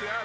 Everything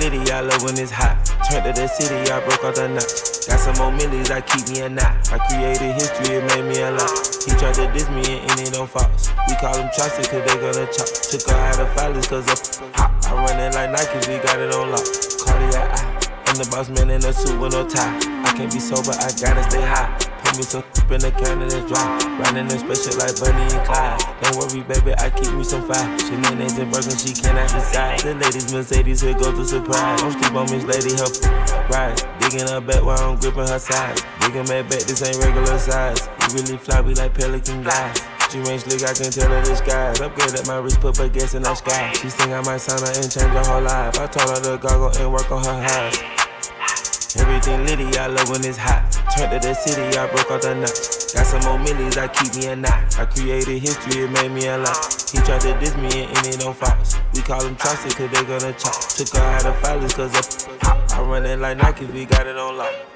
litty, I love when it's hot. Turned to the city, I broke out the knot. Got some more millies, I keep me a knot. I created history, it made me a lot. He tried to diss me and it don't false. We call them chopsticks cause they gonna chop. Took her out of filers cause of hot. I run it like Nike, we got it on lock. Cardiac. I'm the boss man in a suit with no tie. I can't be sober, I gotta stay high me some in the can and it's dry. Riding in special like Bonnie and Clyde. Don't worry, baby, I keep me some fire. She Shenanigans and broken, she cannot decide. The ladies Mercedes here go to surprise. Don't sleep on Miss Lady, help ride. Digging her back while I'm gripping her side. Digging my back, this ain't regular size. You really fly, we like pelican guys. She range slick, I can tell her the skies. Upgrade at my wrist, put gas in the sky. She think I might sign her and change her whole life. I told her to goggle and work on her eyes. Everything litty, I love when it's hot. Turned to the city, I broke out the knot. Got some more millies, I keep me a knot. I created history, it made me a lot. He tried to diss me and it don't false. We call them trusted cause they gonna chop. Took her out of filers cause of. I run it like Nike, we got it on lock.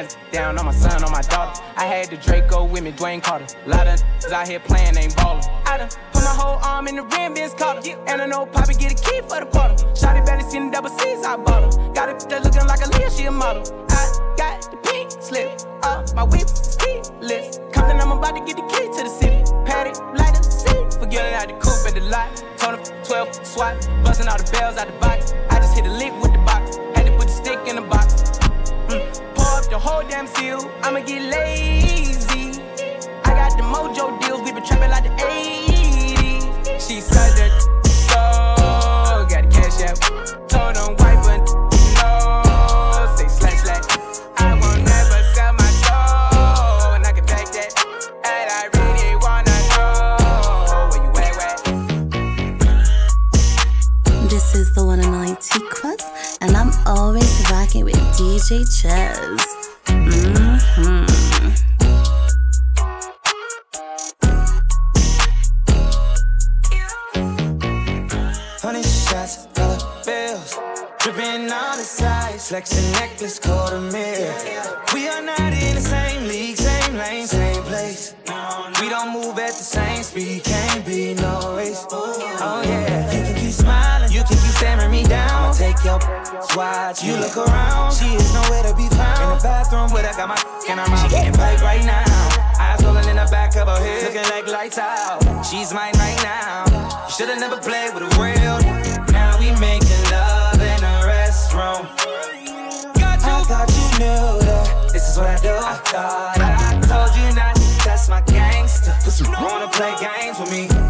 Lay down on my son, on my daughter. I had the Draco with me, Dwayne Carter. Lot of out here playing, ain't ballin'. I done put my whole arm in the rim, Vince Carter. And I know Poppy get a key for the quarter. Shotty barely seen the double C's, I bought her. Got it that looking like a Leah, she a model. I got the pink slip, up my whip, ski list. Compton, I'm about to get the key to the city. Patty, light up, see. Forget out the coupe at the lot. Told him 12 SWAT, busting all the bells out the box. I just hit a lick with whole damn seal, I'ma get lazy. I got the mojo deals, we been trapping like the 80s. She said that, so got the cash no, say slash slash. I won't never sell my and I can that. And I really wanna. This is the one and only T Quest, and I'm always rocking with DJ Chess. Flexing necklace, called a mil. We are not in the same league, same lane, same place. We don't move at the same speed, can't be no race. Oh yeah, you can keep smiling, you can keep staring me down. I'ma take your watch, you look around, she is nowhere to be found. In the bathroom, where I got my in her mouth, she getting paid right now. Eyes rolling in the back of her head, looking like lights out. She's mine right now. Should've never played with a real. Thought I told you not to test my gangster. Wanna play games with me?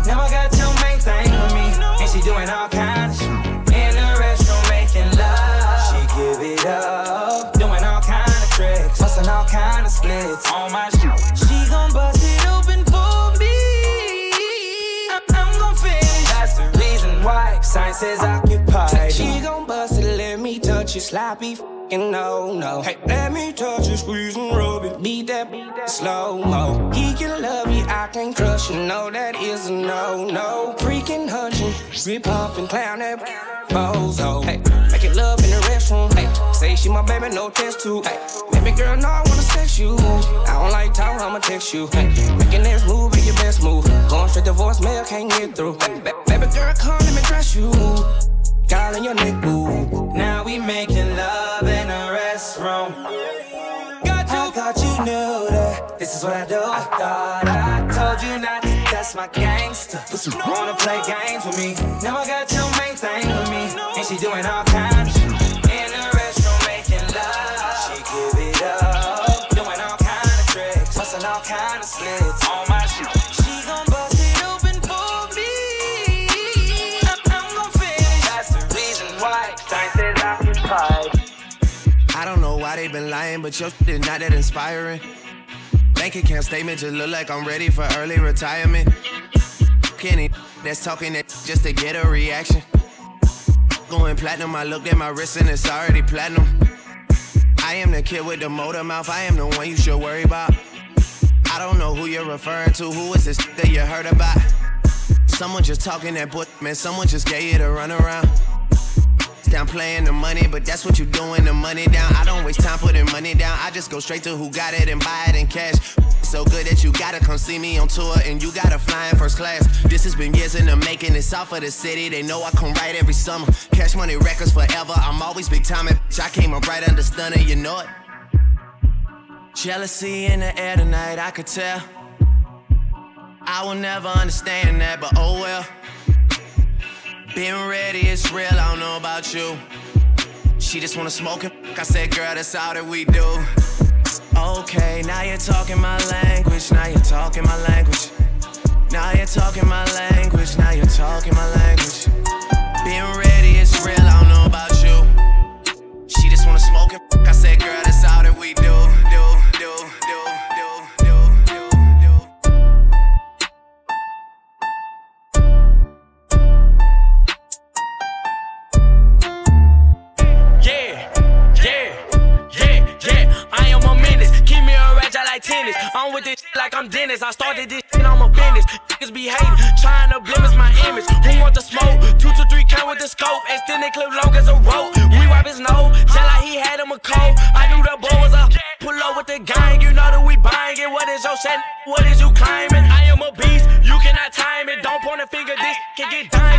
Sloppy. fucking No, no. Hey, let me touch it, squeeze and rub it. Beat that, beat that slow mo. He can love you, I can crush you. No, that is a no, no. Freaking hunching, rip and clown that bozo. Hey, making love in the restroom. Hey, say she my baby, no test tube. Hey, baby girl, no, I wanna sex you. I don't like talk, I'ma text you. Hey, making this move be your best move. Going straight to voicemail, can't get through. Hey, ba- baby girl, come let me dress you. Calling your neck, boo. Now we making love in a restroom. Got you. I thought you knew that. This is what I do. I thought I told you not to test my gangster. Wanna play games with me. Now I got your main thing with me, and she doing all kinds. They been lying, but your shit is not that inspiring. Bank account statement just look like I'm ready for early retirement. Kenny, that's talking that just to get a reaction. Going platinum, I looked at my wrist and it's already platinum. I am the kid with the motor mouth, I am the one you should worry about. I don't know who you're referring to, who is this that you heard about? Someone just talking that book, man, someone just gave you the runaround. Down playing the money, but that's what you doing, the money down. I don't waste time putting money down. I just go straight to who got it and buy it in cash. So good that you gotta come see me on tour and you gotta fly in first class. This has been years in the making. It's off of the city. They know I come right every summer. Cash money records forever. I'm always big time. I came up right under stunner. You know it. Jealousy in the air tonight. I could tell. I will never understand that, but oh well. Been ready, it's real, I don't know about you. She just wanna smoke f- I said, girl, that's all that we do. Okay, now you're talking my language, now you're talking my language. Now you're talking my language, now you're talking my language. Been ready, it's real, I don't know about you. She just wanna smoke f- I said, girl, that's all that we do, I'm with this like I'm Dennis. I started this shit, I'm a business. Niggas be hating, trying to blemish my image. Who want the smoke? Two to three count with the scope. Extended clip long as a rope. We wipe his nose, just like he had him a cold. I knew the boy was a pull up with the gang. You know that we buying it. What is your set? What is you claiming? I am a beast. You cannot time it. Don't point a finger. This can get done.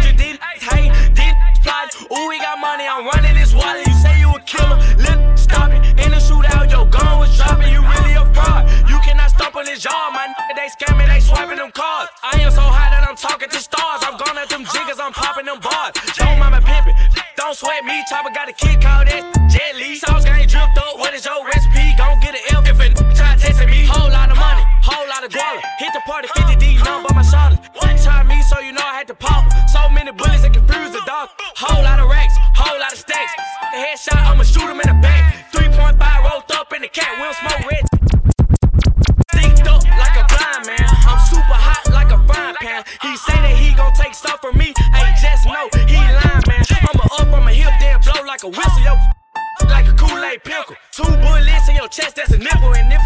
Yard. My nigga, they scamming. They swiping them cards. I am so high that I'm talking to stars. I'm gone at them jiggers. I'm popping them bars. Don't mind my pimpin'. Don't sweat me. Chopper got a kick out that Jet Li. Sauce gang dripped up. What is your recipe? Gon' get an F if a nigga try testing me. Whole lot of money. Whole lot of guala. Hit the party 50 D. None but my shoulders. One time me, so you know I had to pop. So many bullets that confuse the dog. Whole lot of racks. Whole lot of stacks. The headshot, I'ma shoot him in the back. 3.5 rolled up in the cat. We don't smoke blow like a whistle. Yo, like a Kool-Aid pickle. Two bullets in your chest, that's a nipple. And if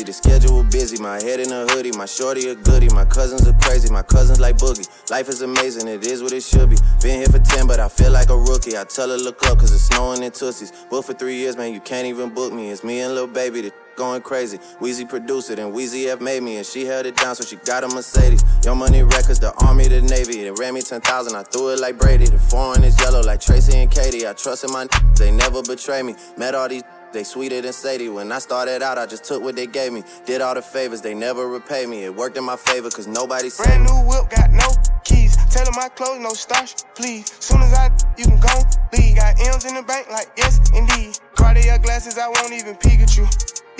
digi, the schedule busy. My head in a hoodie, my shorty a goodie. My cousins are crazy, my cousins like boogie. Life is amazing, it is what it should be. Been here for 10, but I feel like a rookie. I tell her look up, cause it's snowing in Tussies. Booked for three years, man, you can't even book me. It's me and Lil Baby, the going crazy. Weezy produced it, and Weezy F made me, and she held it down, so she got a Mercedes. Young Money Records, the Army, the Navy. They ran me 10,000, I threw it like Brady. The foreign is yellow like Tracy and Katie. I trust in my they never betray me. Met all these they sweeter than Sadie. When I started out, I just took what they gave me. Did all the favors, they never repay me. It worked in my favor, cause nobody said Brand new whip, got no keys. Her my clothes, no starch, please. Soon as I, you can go leave. Got M's in the bank, like yes, indeed. Cartier glasses, I won't even peek at you.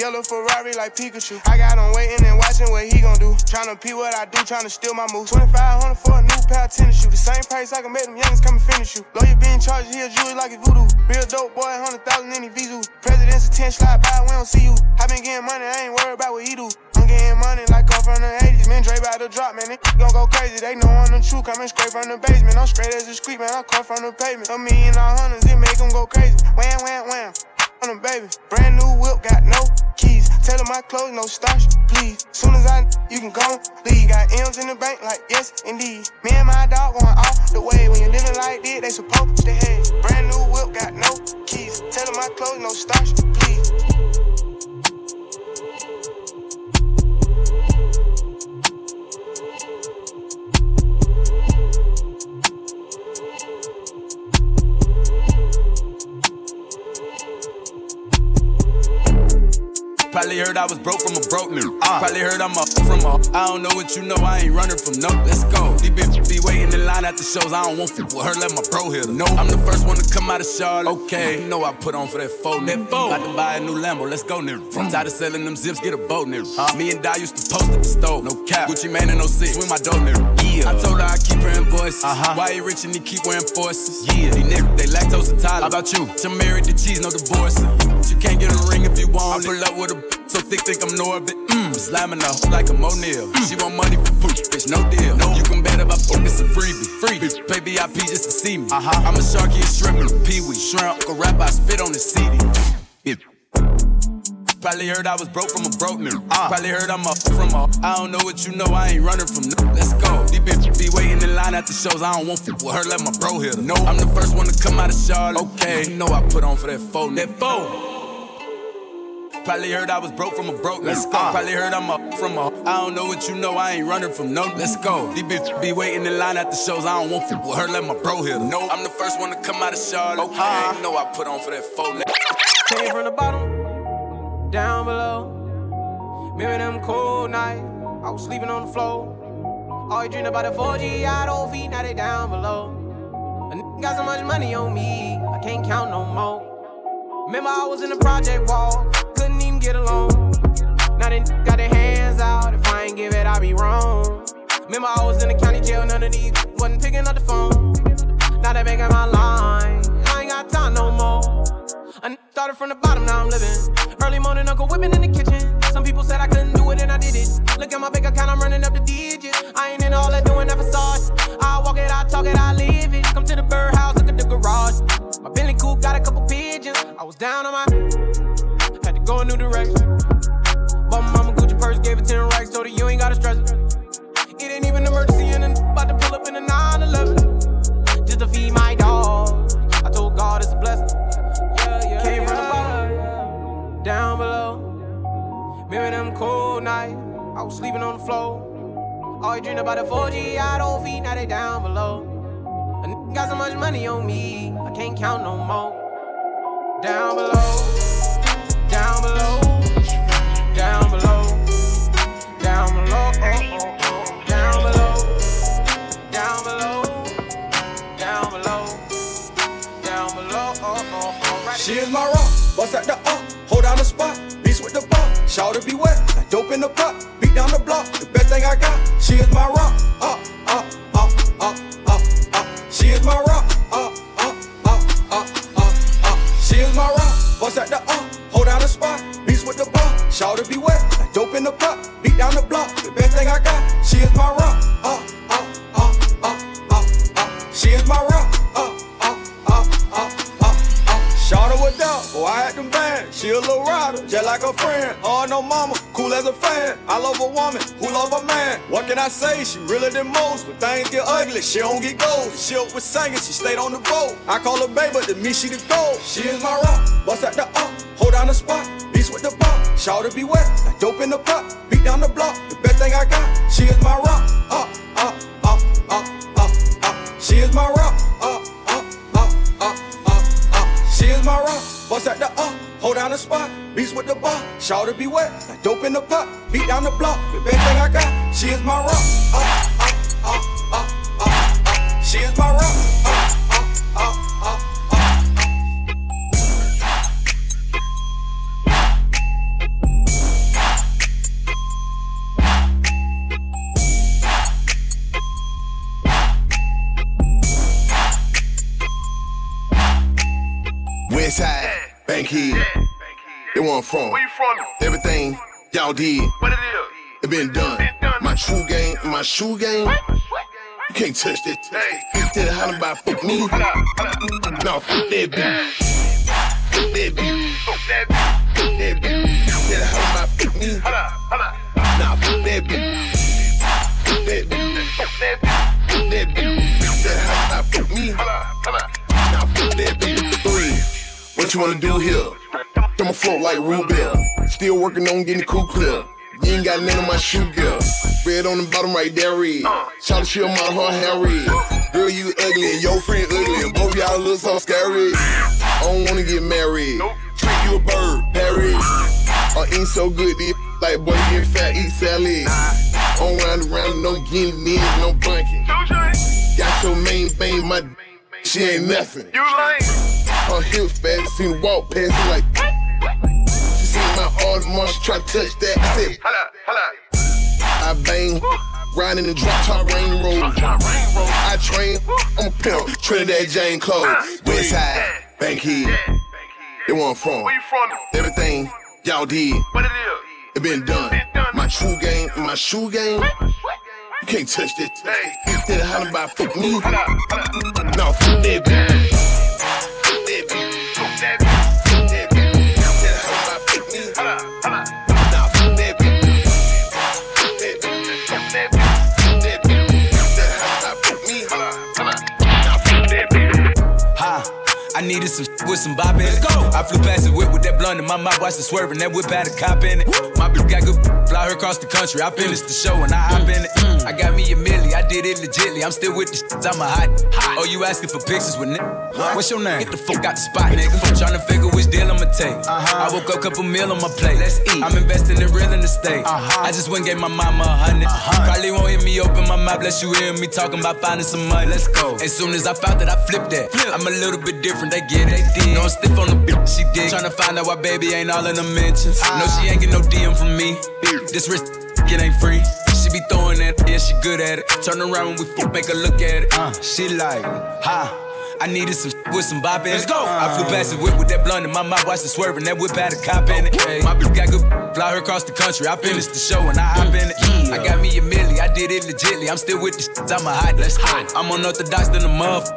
Yellow Ferrari like Pikachu. I got him waiting and watching what he gon' do. Tryna pee what I do, tryna steal my moves. 2500 for a new pair of tennis shoes. The same price I can make them youngins come and finish you. Lawyer being charged, he a jewelry like it's voodoo. Real dope boy, 100,000 in his visu. President's attention, slide by, we don't see you. I been getting money, I ain't worried about what he do. I'm getting money like I'm from the 80s. Man, Dre about to drop, man. They gon' go crazy. They know I'm the truth. Coming straight from the basement. I'm straight as a street, man. I come from the pavement. A million all hundreds, it make them go crazy. Wham, wham, wham. On them, baby. Brand new whip, got no keys. Tell them my clothes, no starch, please. Soon as I, you can go leave. Got M's in the bank, like yes, indeed. Me and my dog going all the way. When you're living like this, they supposed to have. Brand new whip, got no keys. Them my clothes, no starch, please. Probably heard I was broke from a broke nigga. Uh, Probably heard I'm a from a. I don't know what you know, I ain't running from no. Let's go. These bitches be waiting in line at the shows. I don't want f with her, let my bro hit her. No, I'm the first one to come out of Charlotte. Okay, you know I put on for that phone. That phone. About to buy a new Lambo, let's go nigga. From tired of selling them zips, get a boat nigga. Huh? Me and Di used to post at the store. No cap. Gucci man in no six, with my dough nigga. Yeah. I told her I keep her invoices. Uh-huh. Why he rich and he keep wearing forces? Yeah. These niggas, they lactose intolerant. How about you? I'm married to cheese, no divorce. You can't get a ring if you. I pull up with a so thick, think I'm Norbit. Mm. Slamming her like a Monil. Mm. She want money for food, bitch, no deal. No. You can bet if I fuck it's a freebie. Free, bitch, pay VIP just to see me. Uh-huh. I'm a sharky, a shrimp, a peewee. Shrimp, a rap, I spit on the CD. It. Probably heard I was broke from a broke nigga. Uh. Probably heard I'm a from a. I don't know what you know, I ain't running from no. Let's go. These bitches be waiting in line at the shows. I don't want f with her, let my bro hit her. No, I'm the first one to come out of Charlotte. Okay, you know I put on for that phone. That phone. Probably heard I was broke from a broke. Let's go. Probably heard I'm up from a. I don't know what you know. I ain't running from no. Let's go. These bitches be waiting in line at the shows. I don't want f with her. Let my bro here. No, I'm the first one to come out of Charlotte. Okay, uh, you know I put on for that phone. Came from the bottom, down below. Remember them cold nights. I was sleeping on the floor. All you dream about the 4G, I don't feet, now they down below. A n- got so much money on me, I can't count no more. Remember I was in the project wall get along. Now they got their hands out. If I ain't give it, I be wrong. Remember, I was in the county jail, none of these wasn't picking up the phone. Now they making my line. I ain't got time no more. I started from the bottom, now I'm living. Early morning, Uncle whipping in the kitchen. Some people said I couldn't do it, and I did it. Look at my bank account, I'm running up the digits. I ain't in all that doing that facade. I walk it, I talk it, I live it. Come to the birdhouse, look at the garage. My Bentley coupe got a couple pigeons. I was down on my go a new direction. Bought my mama Gucci purse, gave it 10 racks, told her you ain't gotta stress it. It ain't even emergency, and I'm about to pull up in a 911. Just to feed my dog. I told God it's a blessing. Yeah, yeah, Came from the bottom, down below. Remember them cold nights, I was sleeping on the floor. You dream about the 4G, I don't feed, now they down below. A n- got so much money on me, I can't count no more. Down below down below, down below, down below, down below, down below, down below, down below. She is my rock, bust at the up, hold down the spot, beast with the bar, shout to be wet, like dope in the pot, beat down the block, the best thing I got. She is my rock, up, up, up, up, up, up. She is my rock, spot, beast with the bar. Shout to be wet, like dope in the pot. Beat down the block, the best thing I got. She is my rock. Uh, uh, uh, uh, uh, uh. She is my rock. Oh I had them bands. She a little rider, just like a friend. Oh no mama, cool as a fan. I love a woman who love a man. What can I say? She realer than most. When things get ugly, she don't get gold. She up with singing, she stayed on the boat. I call her baby, but to me she the gold. She is my rock, bust at the up. Hold down the spot, beast with the bar. Shout to be wet, like dope in the pot. Beat down the block, the best thing I got. She is my rock, up, up, up, up, up, up. She is my rock, She is my rock, bust at the up. Hold down the spot, beast with the bar. Shout to be wet, like dope in the pot. Beat down the block, the best thing I got. She is my rock, uh, uh, up, up, up, up, up, up. She is my rock, up, Westside, Bankhead. They want from. Where you from? Everything y'all did. What it is? It been done. Been done. My true game, my shoe game. You can't touch that. Hey. You tell holler about fuck me. Hold up, hold up. No, fuck that bitch. that bitch. That bitch. That bitch. That hoe my fuck me. Hold up, hold up. Nah, fuck that bitch. That bitch. That bitch. That bitch. That hoe my fuck me. Hold up. What you wanna do here? I'ma float like Rubel. Still working on getting the cool clear. You ain't got none of my shoe gear. Red on the bottom right there, red. Shout she my her Harry. Girl, you ugly and your friend ugly. And both y'all look so scary. I don't wanna get married. Treat you a bird, Harry. I ain't so good, this like boy, get fat, eat salad. On round around, no getting in, no bunking. Got your main thing, my she ain't nothing. You like her hips fast, seen walk past me like. She seen my Audemars, try to touch that. I said, holla, holla. I bang, riding the drop top rain road. I train, I'm a pimp, Trinidad Jane Cole. Ah, West side, Bankhead. They where I'm from. Everything y'all did, it been done. My true game, my shoe game. You can't touch this. Instead of hollering about fuck me. No, fuck that bitch. That I needed some with some bop in it. Let's go. I flew past the whip with that blunt in my mouth, watched it swerving. That whip had a cop in it. My bitch got good, fly her across the country. I finished the show and I hop in it. I got me a milli, I did it legitly. I'm still with the shit, I'm a hot. Oh, you asking for pictures with nigga? What's your name? Get the fuck out the spot, nigga. Trying to figure which deal I'ma take. Uh-huh. I woke up, couple meal on my plate. Let's eat. I'm investing in real estate. Uh-huh. I just went and gave my mama a 100 uh-huh. Probably won't hear me open my mouth, bless you hear me talking about finding some money. Let's go. As soon as I found that, I flipped that. Flip. I'm a little bit different, they get it. They. No, I'm stiff on the bitch, she did. Tryna find out why baby ain't all in the mentions. No, she ain't get no DM from me. This wrist, it ain't free. She be throwing that, yeah, she good at it. Turn around when we fuck, make her look at it. Uh, she like, ha. I needed some with some bop in it. Let's go. I flew past the whip with that blunt in my mouth, watched it swerving. That whip had a cop in it. Okay. My bitch got good, fly her across the country. I finished the show and I hop in it. Yeah. I got me a milli, I did it legitly. I'm still with the shit, I'm a hot. Let's go. I'm unorthodox than a muff.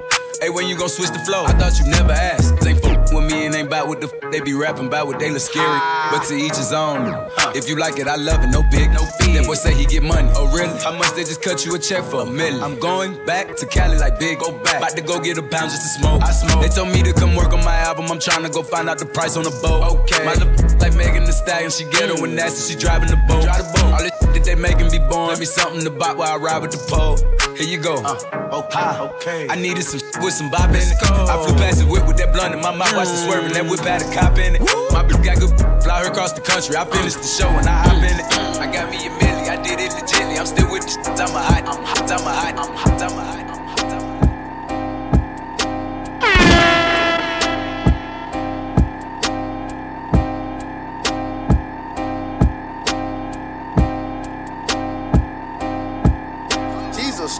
Hey, when you gon' switch the flow? I thought you never asked. They fuck with me and ain't bout what the f- they be rapping about what they look scary. But to each his own. If you like it, I love it. No big, no fee. That boy say he get money. Oh really? How much they just cut you a check for a million? I'm going back to Cali like big. Go back. About to go get a pound just to smoke. I smoke. They told me to come work on my album. I'm trying to go find out the price on the boat. Okay. My little like Megan Thee Stallion. She ghetto and nasty. She driving the boat. Drive the boat. All this shit that they making be born. Let me something to buy while I ride with the pole. Here you go. Uh, okay. okay. I needed some with some it. I flew past the whip with that blunt in my mouth, it swerving. That whip a cop in it. My bitch got good, fly her across the country. I finished the show and I hop in it. I got me a milli, I did it legitly. I'm still with the shit, I'm a hot, I'm hot, I'm a hot, I'm hot, I'm a hot.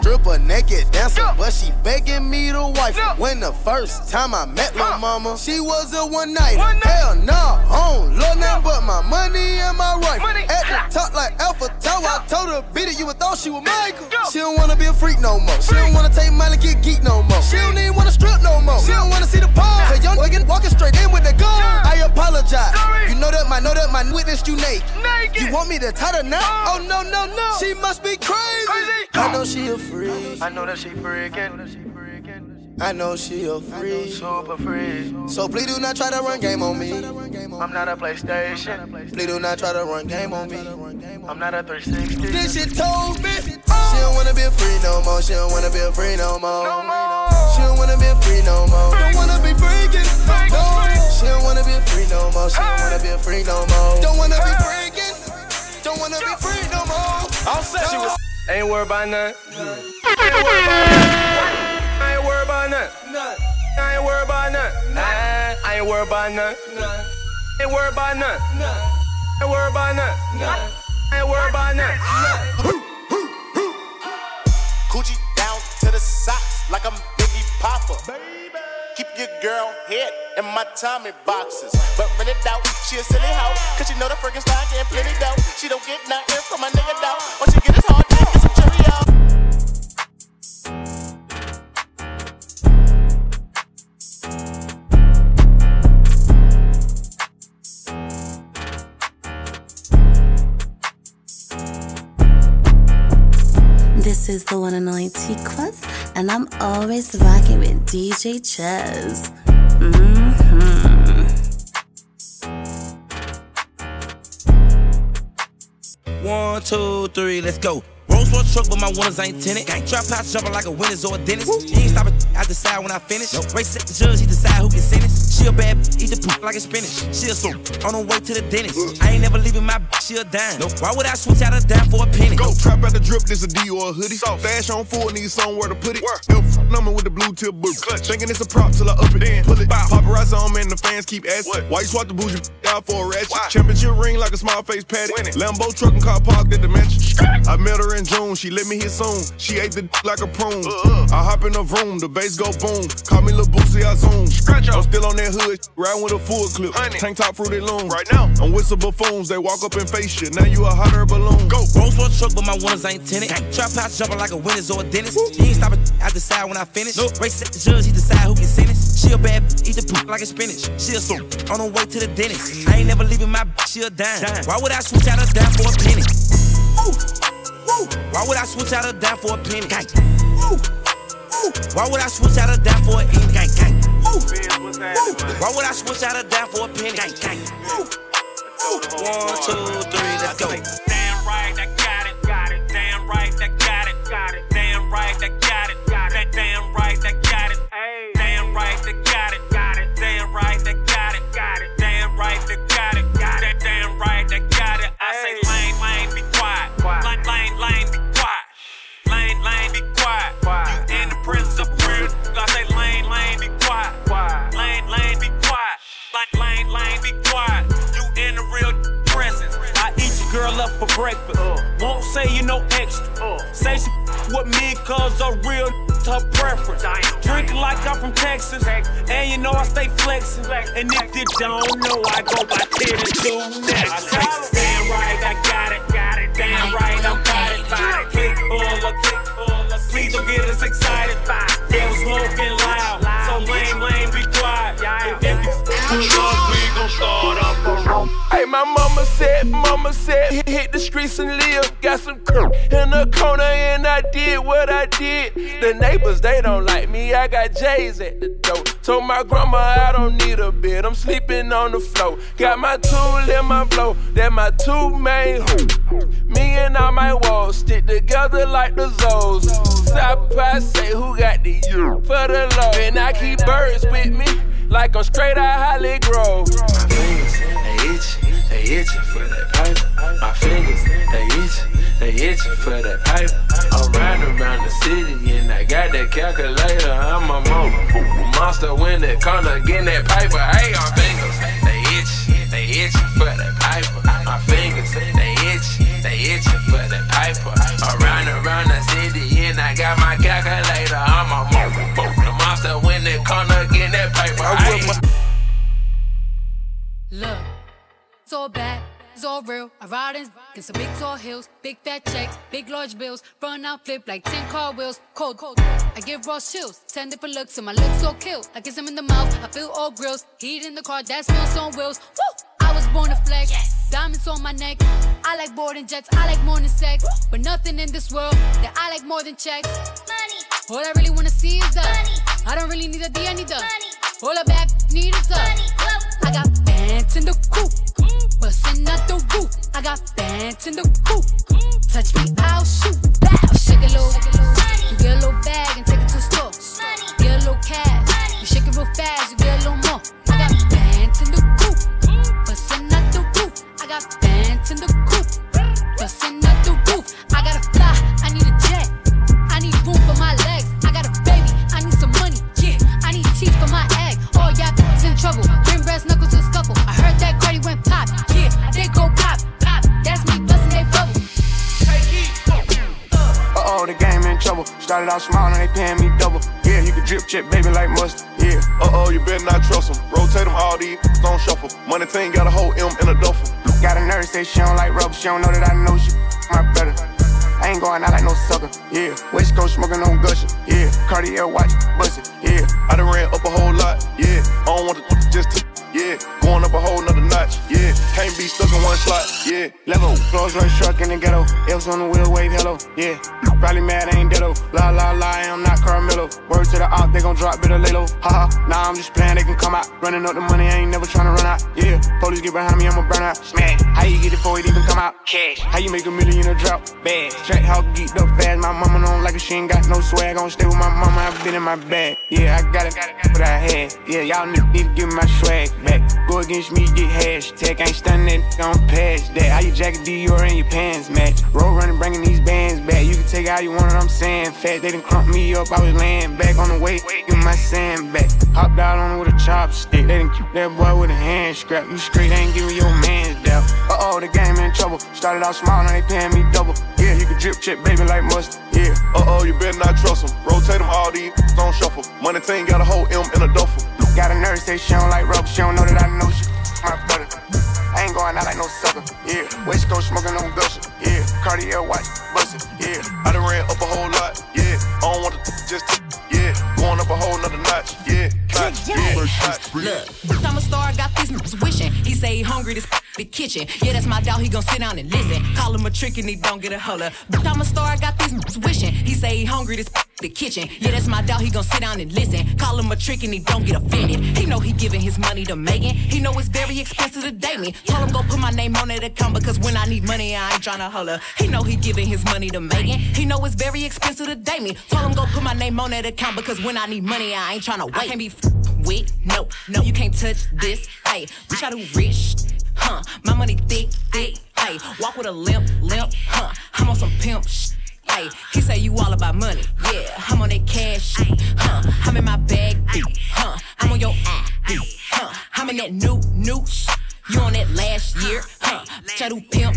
Stripper, naked dancer, but she begging me to wife. When the first time I met my Mama, she was a one night. Hell nah, I don't love nothing but my money and my rifle. At the top like Eiffel Tower, I told her beat it, you would thought she was Michael. She don't wanna be a freak no more. She don't wanna take money, get geek no more. She don't even wanna strip no more. She don't wanna see the pole. Cause young boy walking straight in with the gun. I apologize. You know that my know that my witness you naked. You want me to tie her now? Oh no no no. She must be crazy. I know she a freak. I know that she freaking. I know she a freak. Super freak. So please do not try to run game on me. I'm not a PlayStation. Please do not try to run game on me. I'm not a 360. This shit told me. She don't wanna be free no more. She don't wanna be free no more. She don't wanna be free no more. Don't wanna be freaking. No. She don't wanna be free no more. She don't wanna be free no more. Don't wanna be freaking. Don't wanna be free no more. I'll set you with. Ain't worried about nothing. I ain't worried about nothing. I ain't worried about nothing. I ain't worried about nothing. Ain't worried about nothing. Ain't worried about nothing. Ain't worried about nothing. Coochie down to the socks like I'm Biggie Popper. Keep your girl head in my Tommy boxes. But rent it out, she a silly hoe. Cause she know the friggin' style getting plenty dough. She don't get nothing from my nigga though. Is the one and only T Quest, and I'm always rocking with DJ Chess. Mm-hmm. One, two, three, let's go. Rolls Royce truck, but my winners ain't tinted. Gang trap house jumping like a winner's or a dentist. He ain't stopping, I decide when I finish. Nope. Race at the judge, he decide who can sentence. She a bad, eat the poop like a spinach. She a soup, on her way to the dentist. I ain't never leaving my she a dime. Nope. Why would I switch out a dime for a penny? Go trap out the drip, this a D or a hoodie. So. Stash on full, need somewhere to put it. F number with the blue tip boot. Thinking it's a prop till I up it. Then pull it. Paparazzi on man, the fans keep asking. Why you swap the bougie out for a ratchet? Championship ring like a small face patty. Lambo truck and car parked at the mansion. I met her in June, she let me hit soon. She ate the d- like a prune. Uh-uh. I hop in the room, the bass go boom. Call me Lil Boosie, I zoom. I'm still on that hood, riding with a full clip. Tank top fruity loom. Right now, I'm with some buffoons, they walk up and face you. Now you a hot air balloon. Go. Rolls Royce truck, but my winners ain't tinted. Gang trap house jumping like a winner's or a dentist. He ain't stopping, I decide when I finish. Nope. Race at the judge, he decide who can sentence. She a bad, eat the poop like a spinach. She a soup, on her way to the dentist. I ain't never leaving my she a dime. Why would I switch out a dime for a penny? Why would I switch out a dime for a penny? Gang. Why would I switch out a dime for a penny? Gang, gang. Why would I switch out a dime for a penny? Gang, gang. One, two, three, let's go. Damn right, I got it, got it. Damn right, I got it, got it. Damn right, I got it, got it. Damn right, I got it. Damn right, I got it, got it. Damn right, I got it, got it. Damn right, I got it, got it. Damn right, I got it. I say lane, lane, be quiet. Lane, lane, lane, be quiet. Lane, lane, be quiet. You in the presence of real. I say lane, lane, be quiet. Lane, lane, be quiet. Lane, lane, lane, be quiet. You in the real presence. I eat your girl up for breakfast. Won't say you no extra. Say she with me cause a real her preference. Drinking like I'm from Texas. And you know I stay flexing. And if you don't know, I go by 10 and 2 next. Damn right, I got it. Got it. Damn right, I'm got it. Got it. Click pull up, click. Please don't get us excited. It was smoking loud. So lame, lame, be quiet. Hey, my mama said, mama said, hit, hit the streets and live. Got some curl in the corner, and I did what I did. The neighbors, they don't like me. I got J's at the door. Told my grandma I don't need a bed. I'm sleeping on the floor. Got my tool in my blow. That my two main hoes. Me and all my walls stick together like the Zoes. Stop, I say, who got the you for the low? And I keep birds with me. Like I'm straight out Hollygrove. My fingers, they itch, they itching for that pipe. My fingers, they itch, they itching for that pipe. I'm riding around the city and I got that calculator. I'm a mo- monster when the corner getting that paper. Hey, my fingers, they itch, they itching for that piper. My fingers, they itch, they itching for that piper. I'm riding around the city and I got my calculator. I'm a mo- monster when the corner getting that paper. Hey. Look, it's all bad, it's all real. I ride in get some big tall hills, big fat checks, big large bills. Run out, flip like 10 car wheels. Cold, cold. I give raw chills, 10 different looks, and my looks so kill. I kiss him in the mouth, I feel all grills. Heat in the car, that smells on wheels. Woo! I was born to flex. Diamonds on my neck. I like boarding jets, I like more than sex. But nothing in this world that I like more than checks. Money. All I really wanna see is the money. I don't really need a D, I need the money. All a bad need is the money. I got bands in the coop, bustin' out the roof. I got bands in the coop. Touch me, I'll shoot. Bow, shake a little. You get a little bag and take it to the store. Get a little cash. You shake it real fast, you get a little more. I got bands in the coop, bustin' out the roof. I got fans in the coop, bustin' out the roof. I gotta fly, I need a jet. I need room for my legs. I got a baby, I need some money. Yeah, I need teeth for my egg. All y'all in trouble. Bring brass knuckles to scuffle. I heard that Cardi went Oh, the game in trouble. Started out small, now they paying me double. Yeah, you can drip check, baby, like mustard. Yeah. Uh oh, you better not trust them. Rotate them all these, don't shuffle. Money thing got a whole M in a duffel. Got a nurse say she don't like rubber. She don't know that I know she my brother. I ain't going out like no sucker. Yeah. West Coast smoking on gusher. Yeah. Cartier watch, bust it. Yeah. I done ran up a whole lot. Yeah. I don't want to just. Yeah. Going up a whole nother notch. Yeah. Can't be stuck in one slot. Yeah. Level Close like truck in the ghetto. Else on the wheel, wave hello. Yeah, probably mad, I ain't deado. La la la, I am not Carmelo. Word to the op, they gon' drop, better lay low. Haha, nah, I'm just playing, they can come out. Running up the money, I ain't never tryna run out. Yeah, police get behind me, I'ma burn out. Smash, how you get it before it even come out? Cash, how you make a million a drop? Bad, track how geeked up fast. My mama don't like it, she ain't got no swag. Gon' stay with my mama, I've been in my bag. Yeah, I got it, what I had. Yeah, y'all niggas need to give me my swag back. Go against me, get hashtag. Ain't stunning that, gon' pass that. How you jacket Dior in your pants match? Roll running, bringing these bands back. You can take how you want it, I'm saying fat. They done crump me up, I was laying back on the way. Give my sand back. Hopped out on it with a chopstick. They done keep that boy with a hand scrap. You straight ain't giving your man's down. Uh oh, the game in trouble. Started out small, now they paying me double. Yeah, you can drip chip, baby, like mustard. Yeah. Uh oh, you better not trust them. Rotate them all these on shuffle. Money team got a whole M in a duffel. Got a nurse say she don't like rubber, she don't know that I know she my brother. I ain't going out like no sucker, yeah. West Coast smoking on gusher, yeah. Cartier watch, bustin', yeah. I done ran up a whole lot, yeah. I don't want to just, yeah. Going up a whole nother notch, yeah. Notch, yeah. Look, I'm a star, got these niggas wishing. He say he hungry, this the kitchen. Yeah, that's my dog, he gon' sit down and listen. Call him a trick and he don't get a holler. But I'm a star, I got these wishing. He say he hungry, this the kitchen. Yeah, that's my dog, he gon' sit down and listen. Call him a trick and he don't get offended. He know he giving his money to Megan. He know it's very expensive to date me. Told him go put my name on that account because when I need money, I ain't tryna holler. He know he giving his money to Megan. He know it's very expensive to date me. Told him go put my name on that account because when I need money, I ain't tryna wait. I can't be with, no, no, you can't touch this. Hey, bitch, I do rich. Huh, my money thick, thick. Hey, walk with a limp, limp. Huh, I'm on some pimp sh. Hey, he say you all about money. Yeah, I'm on that cash. Huh, I'm in my bag. Huh, I'm on your app. Huh, I'm in that new, new. You on that last year. Huh, bitch, I do pimp.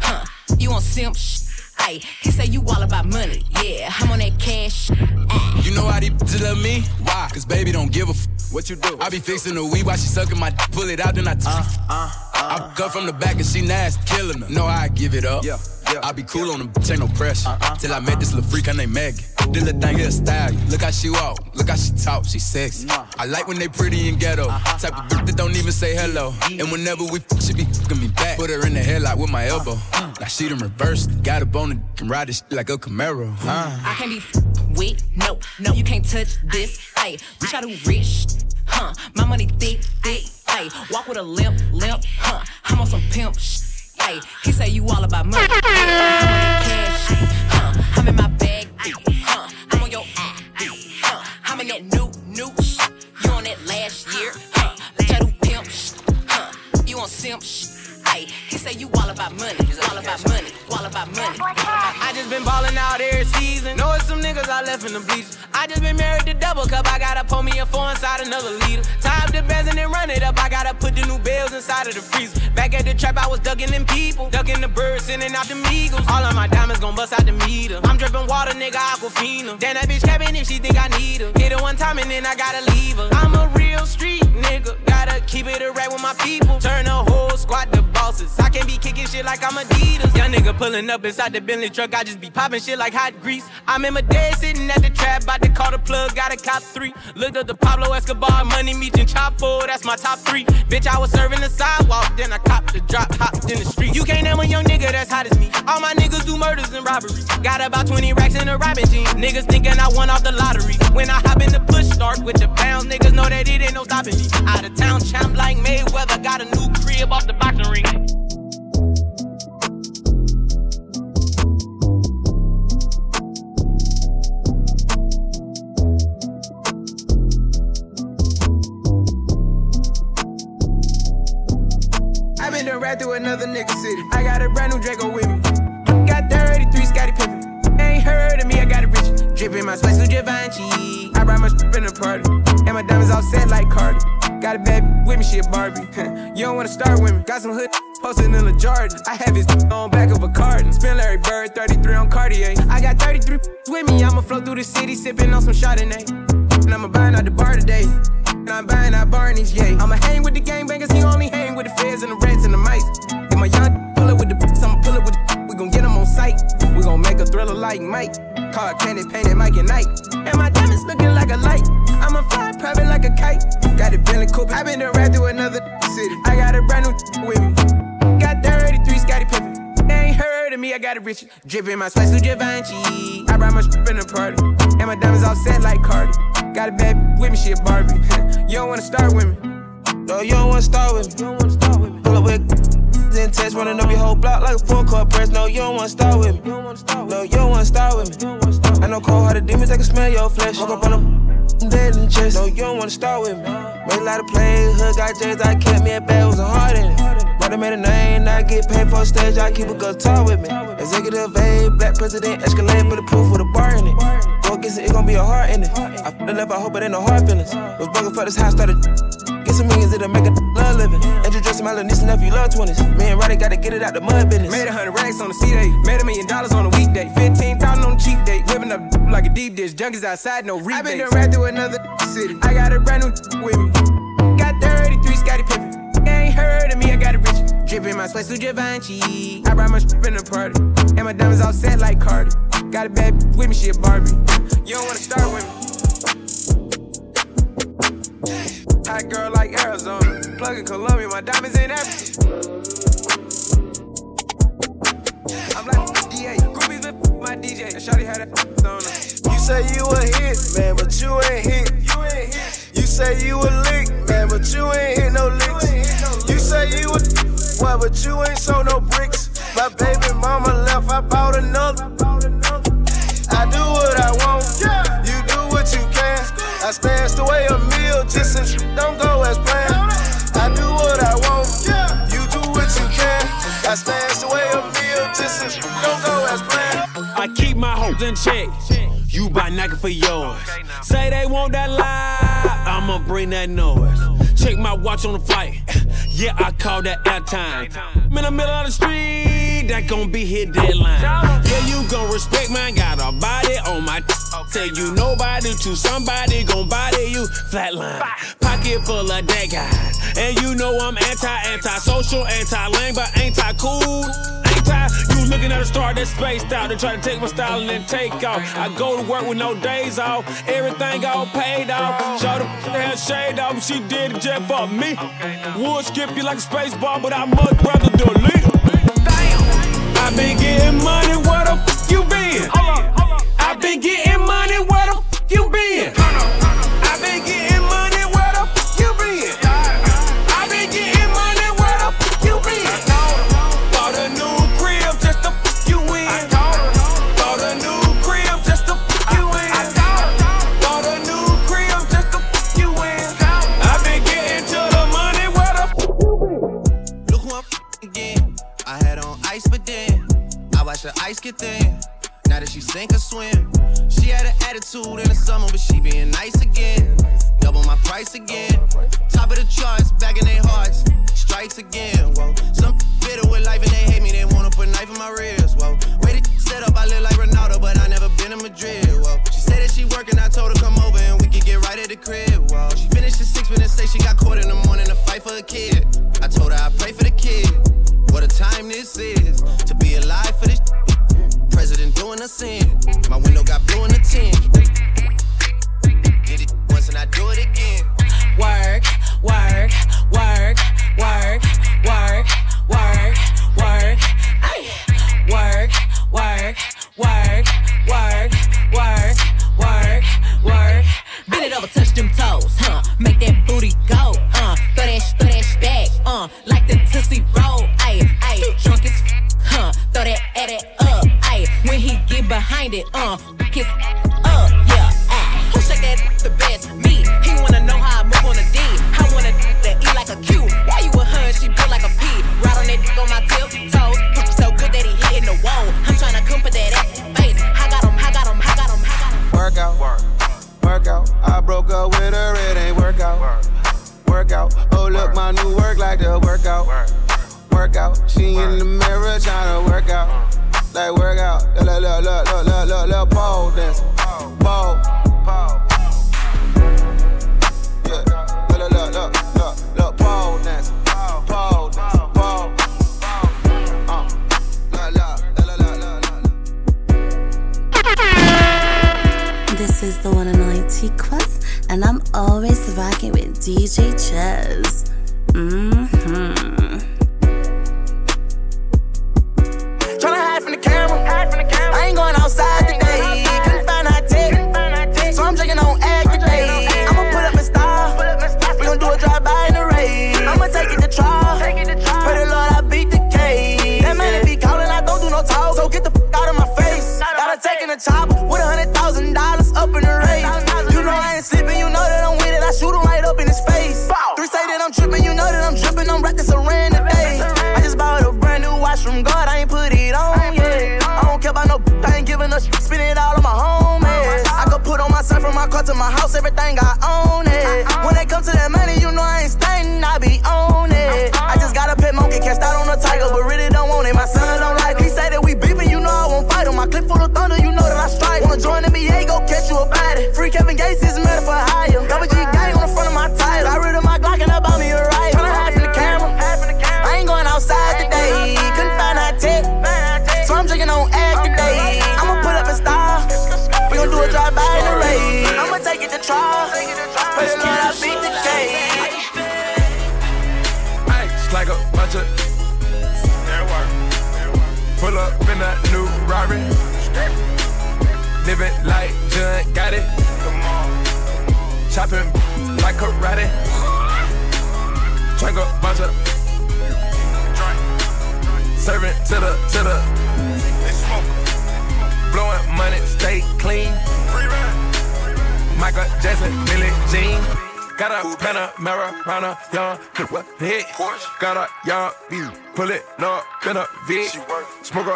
Huh, you on simp sh. Hey, he say you all about money. Yeah, I'm on that cash. You know how these bitches love me? Why? Cause baby don't give a f. What you do? I be fixing the weed while she sucking my d- pull it out, then I t- uh, uh, uh, I cut from the back and she nasty, killing her. Know how I give it up. Yeah. Yeah, I be cool on the bitch, ain't no pressure. Uh-uh. Till I met this little freak, her name Maggie. This little thing here style. Look how she walk, look how she talk, she sexy. Nah. I like when they pretty and ghetto. Uh-huh. Type of bitch that don't even say hello. And whenever we f, she be fucking me back. Put her in the headlock with my elbow. Uh-huh. Now she done reversed. Got a bone and can ride this like a Camaro. Uh. I can't be f- with, no, no, you can't touch this. Hey, bitch, try to rich. Huh, my money thick, thick. Hey, walk with a limp, limp. Huh, I'm on some pimp sh. Hey, he say you all about money. Cash. Huh, I'm in my bag. Huh, I'm on your app. Huh, I'm in that new, new sh. You on that last year. Huh, bitch, I do pimp sh. Huh, you on simp sh. Hey, he say you all about money. All about money. All about money. Just been ballin' out every season. Know it's some niggas I left in the bleachers. I just been married to double cup. I gotta pull me a four inside another leader. Tie up the bands and then run it up. I gotta put the new bells inside of the freezer. Back at the trap, I was ducking them people. Ducking the birds, sending out the eagles. All of my diamonds gon' bust out the meter. I'm dripping water, nigga, Aquafina. Damn, that bitch capping if she think I need her. Hit her one time and then I gotta leave her. I'm a real street nigga. Gotta keep it a rap with my people. Turn the whole squad to bosses. I can't be kicking shit like I'm Adidas. Young nigga pulling up inside the Bentley truck. I just be popping shit like hot grease. I'm in my day sitting at the trap, about to call the plug. Got a cop three. Looked up the Pablo Escobar, money meeting Chapo. That's my top three. Bitch, I was serving the sidewalk, then I copped the drop, hopped in the street. You can't name a young nigga that's hot as me. All my niggas do murders and robberies. Got about 20 racks in a rabbit jean. Niggas thinking I won off the lottery. When I hop in the push start with the pounds, niggas know that it ain't no stopping me. Out of town champ like Mayweather, got a new crib off the boxing ring. Right through another nigga city. I got a brand new Draco with me. Got 33 Scottie Pippen. Ain't heard of me, I got it rich. Drippin' my spice with Givenchy. I brought my strip in the party. And my diamonds all set like Cardi. Got a bad with me, she a Barbie. you don't wanna start with me. Got some hood posted in a Jordan. I have his on back of a carton. Spin Larry Bird, 33 on Cartier. I got 33 with me. I'ma flow through the city, sippin' on some Chardonnay. And I'ma buying out the bar today. And I'm buying out Barney's, yeah. I'ma hang with the gangbangers, he only hang with the feds and the rats and the mice. If my young pull up with the I'ma pull up with the we gon' get him on sight. We gon' make a thriller like Mike. Car candy painted Mike and Night. And my diamonds looking like a light. I'ma fly private like a kite. Got it Bentley Cooper. I been to ride through another city. I got a brand new with me. Got 33 Scottie Pippen. Riches. Dripping my sweat to Givenchy. I brought my strip in the party. And my diamonds all set like Cardi. Got a bad with me, shit Barbie. you don't wanna start with me. No, you don't wanna start with me. You don't wanna start with me. Pull up with in test, running up your whole block like a full court press. No, you don't wanna start with me. No, you don't wanna start with me. I know cold hearted demons, they can smell your flesh. Uh-huh. Woke up on them dead in the chest. No, you don't wanna start with me. Made a lot of plays, hood got J's, I kept me a bag, was a heart in it. But I made a name, I get paid for stage, I keep a talk with me. Executive A, black president, escalate, with a proof with a bar in it. Go against it, it gon' be a heart in it. I feel the left, I hope it ain't no hard feelings. Was bugging for this house, started. Get some millions, it'll make a love living. Introducing my little niece and nephew, love 20s. Me and Roddy gotta get it out the mud business. Made a hundred racks on the C day. Made a million dollars on a weekday. 15,000 on a cheap date. Whipping up like a deep dish. Junkies outside, no rebates. I been done right through another city. I got a brand new with me. Got 33 Scottie Pippen. They ain't heard of me, I got it rich. Dripping my sweat to Givenchy. I brought my strip in the party. And my diamonds all set like Cardi. Got a bad with me, shit Barbie. You don't wanna start with me. Hot girl like Arizona. Plug in Colombia, my diamonds in everything. I'm like DA, groupies with my DJ. And Shawty had that on her. You say you a hit, man, but you ain't hit. You ain't hit. You say you a lick, man, but you ain't hit no licks. You say you a what, but you ain't sold no bricks. My baby mama left, I bought another. I do what I want, you do what you can. I stashed away a meal just since don't go my check. You buy Nike for yours. Say they want that live, I'ma bring that noise. Check my watch on the flight. Yeah, I call that airtime. In the middle of the street, that gon' be hit deadline. Yeah, you gon' respect mine. Got a body on my. Tell you nobody to somebody gon' body you flatline. Pocket full of dead guys. And you know I'm anti, anti social, anti lame, but anti cool. You looking at a star that's spaced out. They try to take my style and then take off. I go to work with no days off. Everything all paid off. Show the had shade off. She did it just for me. Would skip you like a space ball, but I much rather delete. I been getting money. Where the f you been? I been getting money. Where the f you been? I watched the ice get thin. Now that she sink or swim, she had an attitude in the summer, but she being nice again. Double my price again. Top of the charts, back in their hearts. Strikes again. Whoa, some bitter with life and they hate me. They wanna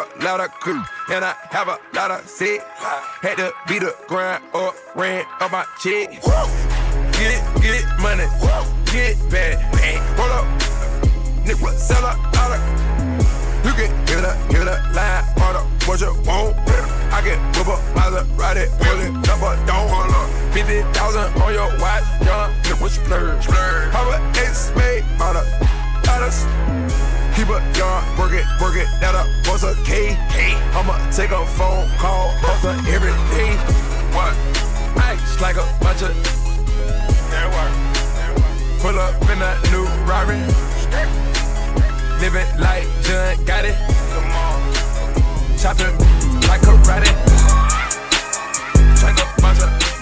a lot of cool, and I have a lot of sick. Had to beat the grind or ran up my chick. Get it, get it, money, get it bad. Hold up, nigga, sell a dollar. You can give it up, give it up, line, order what you want. I can whip up, it, pull it, don't hold up. 50,000 on your watch, young nigga splurge. Have a X made out of dollars. Keep a young, work it, work it, that up, what's a K? I'ma take a phone call, hustle every day. What? Ice like a bunch of. That work. Pull up in a new Rari. Living like John got it. Come on. Chopping like karate. Drink a bunch of.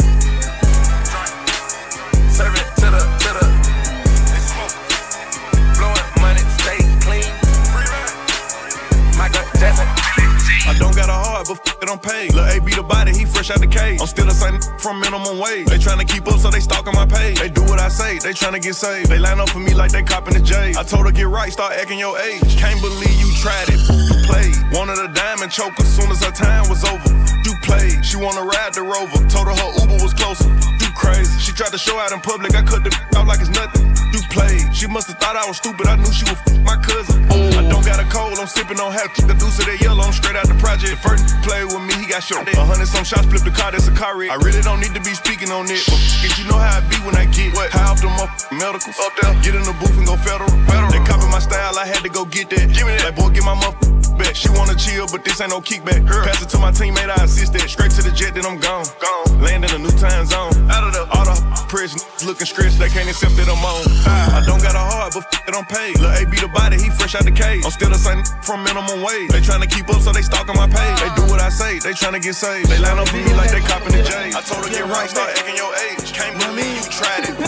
Heart, but f- it don't pay. Lil' A be the body, he fresh out the cage. I'm still the same from minimum wage. They tryna keep up, so they stalking my page. They do what I say, they tryna get saved. They line up for me like they copping the J. I told her get right, start acting your age. Can't believe you tried it, you played. Wanted a diamond choke as soon as her time was over. You played, she wanna ride the rover. Told her her Uber was closer. You crazy. She tried to show out in public, I cut the out like it's nothing. You played, she must have thought I was stupid. I knew she was f- my cousin. I don't got a cold, I'm sipping on half the deuce of that yellow. I'm straight out the project. First play with me, he got shot. A hundred some shots, flip the car, that's a car wreck. I really don't need to be speaking on it, but f- you know how I be when I get what? high off them up medicals. Up there, get in the booth and go federal. federal. They copy my style, I had to go get that. Give me that. Like boy, get my muff back. She wanna chill, but this ain't no kickback. Pass it to my teammate, I assist that. Straight to the jet, then I'm gone. Gone. Land in a new time zone. Out of the all the press looking stretched, they can't accept that I'm on. I don't got a heart, but f- it I'm paid. Lil' A be the body, he fresh out the cage. I'm still the same from minimum wage. They tryna keep up, so they stalking my page. They do what I say, they tryna get saved. They line up for me like they copping the J. I told her get right, start acting your age. Can't believe you tried it.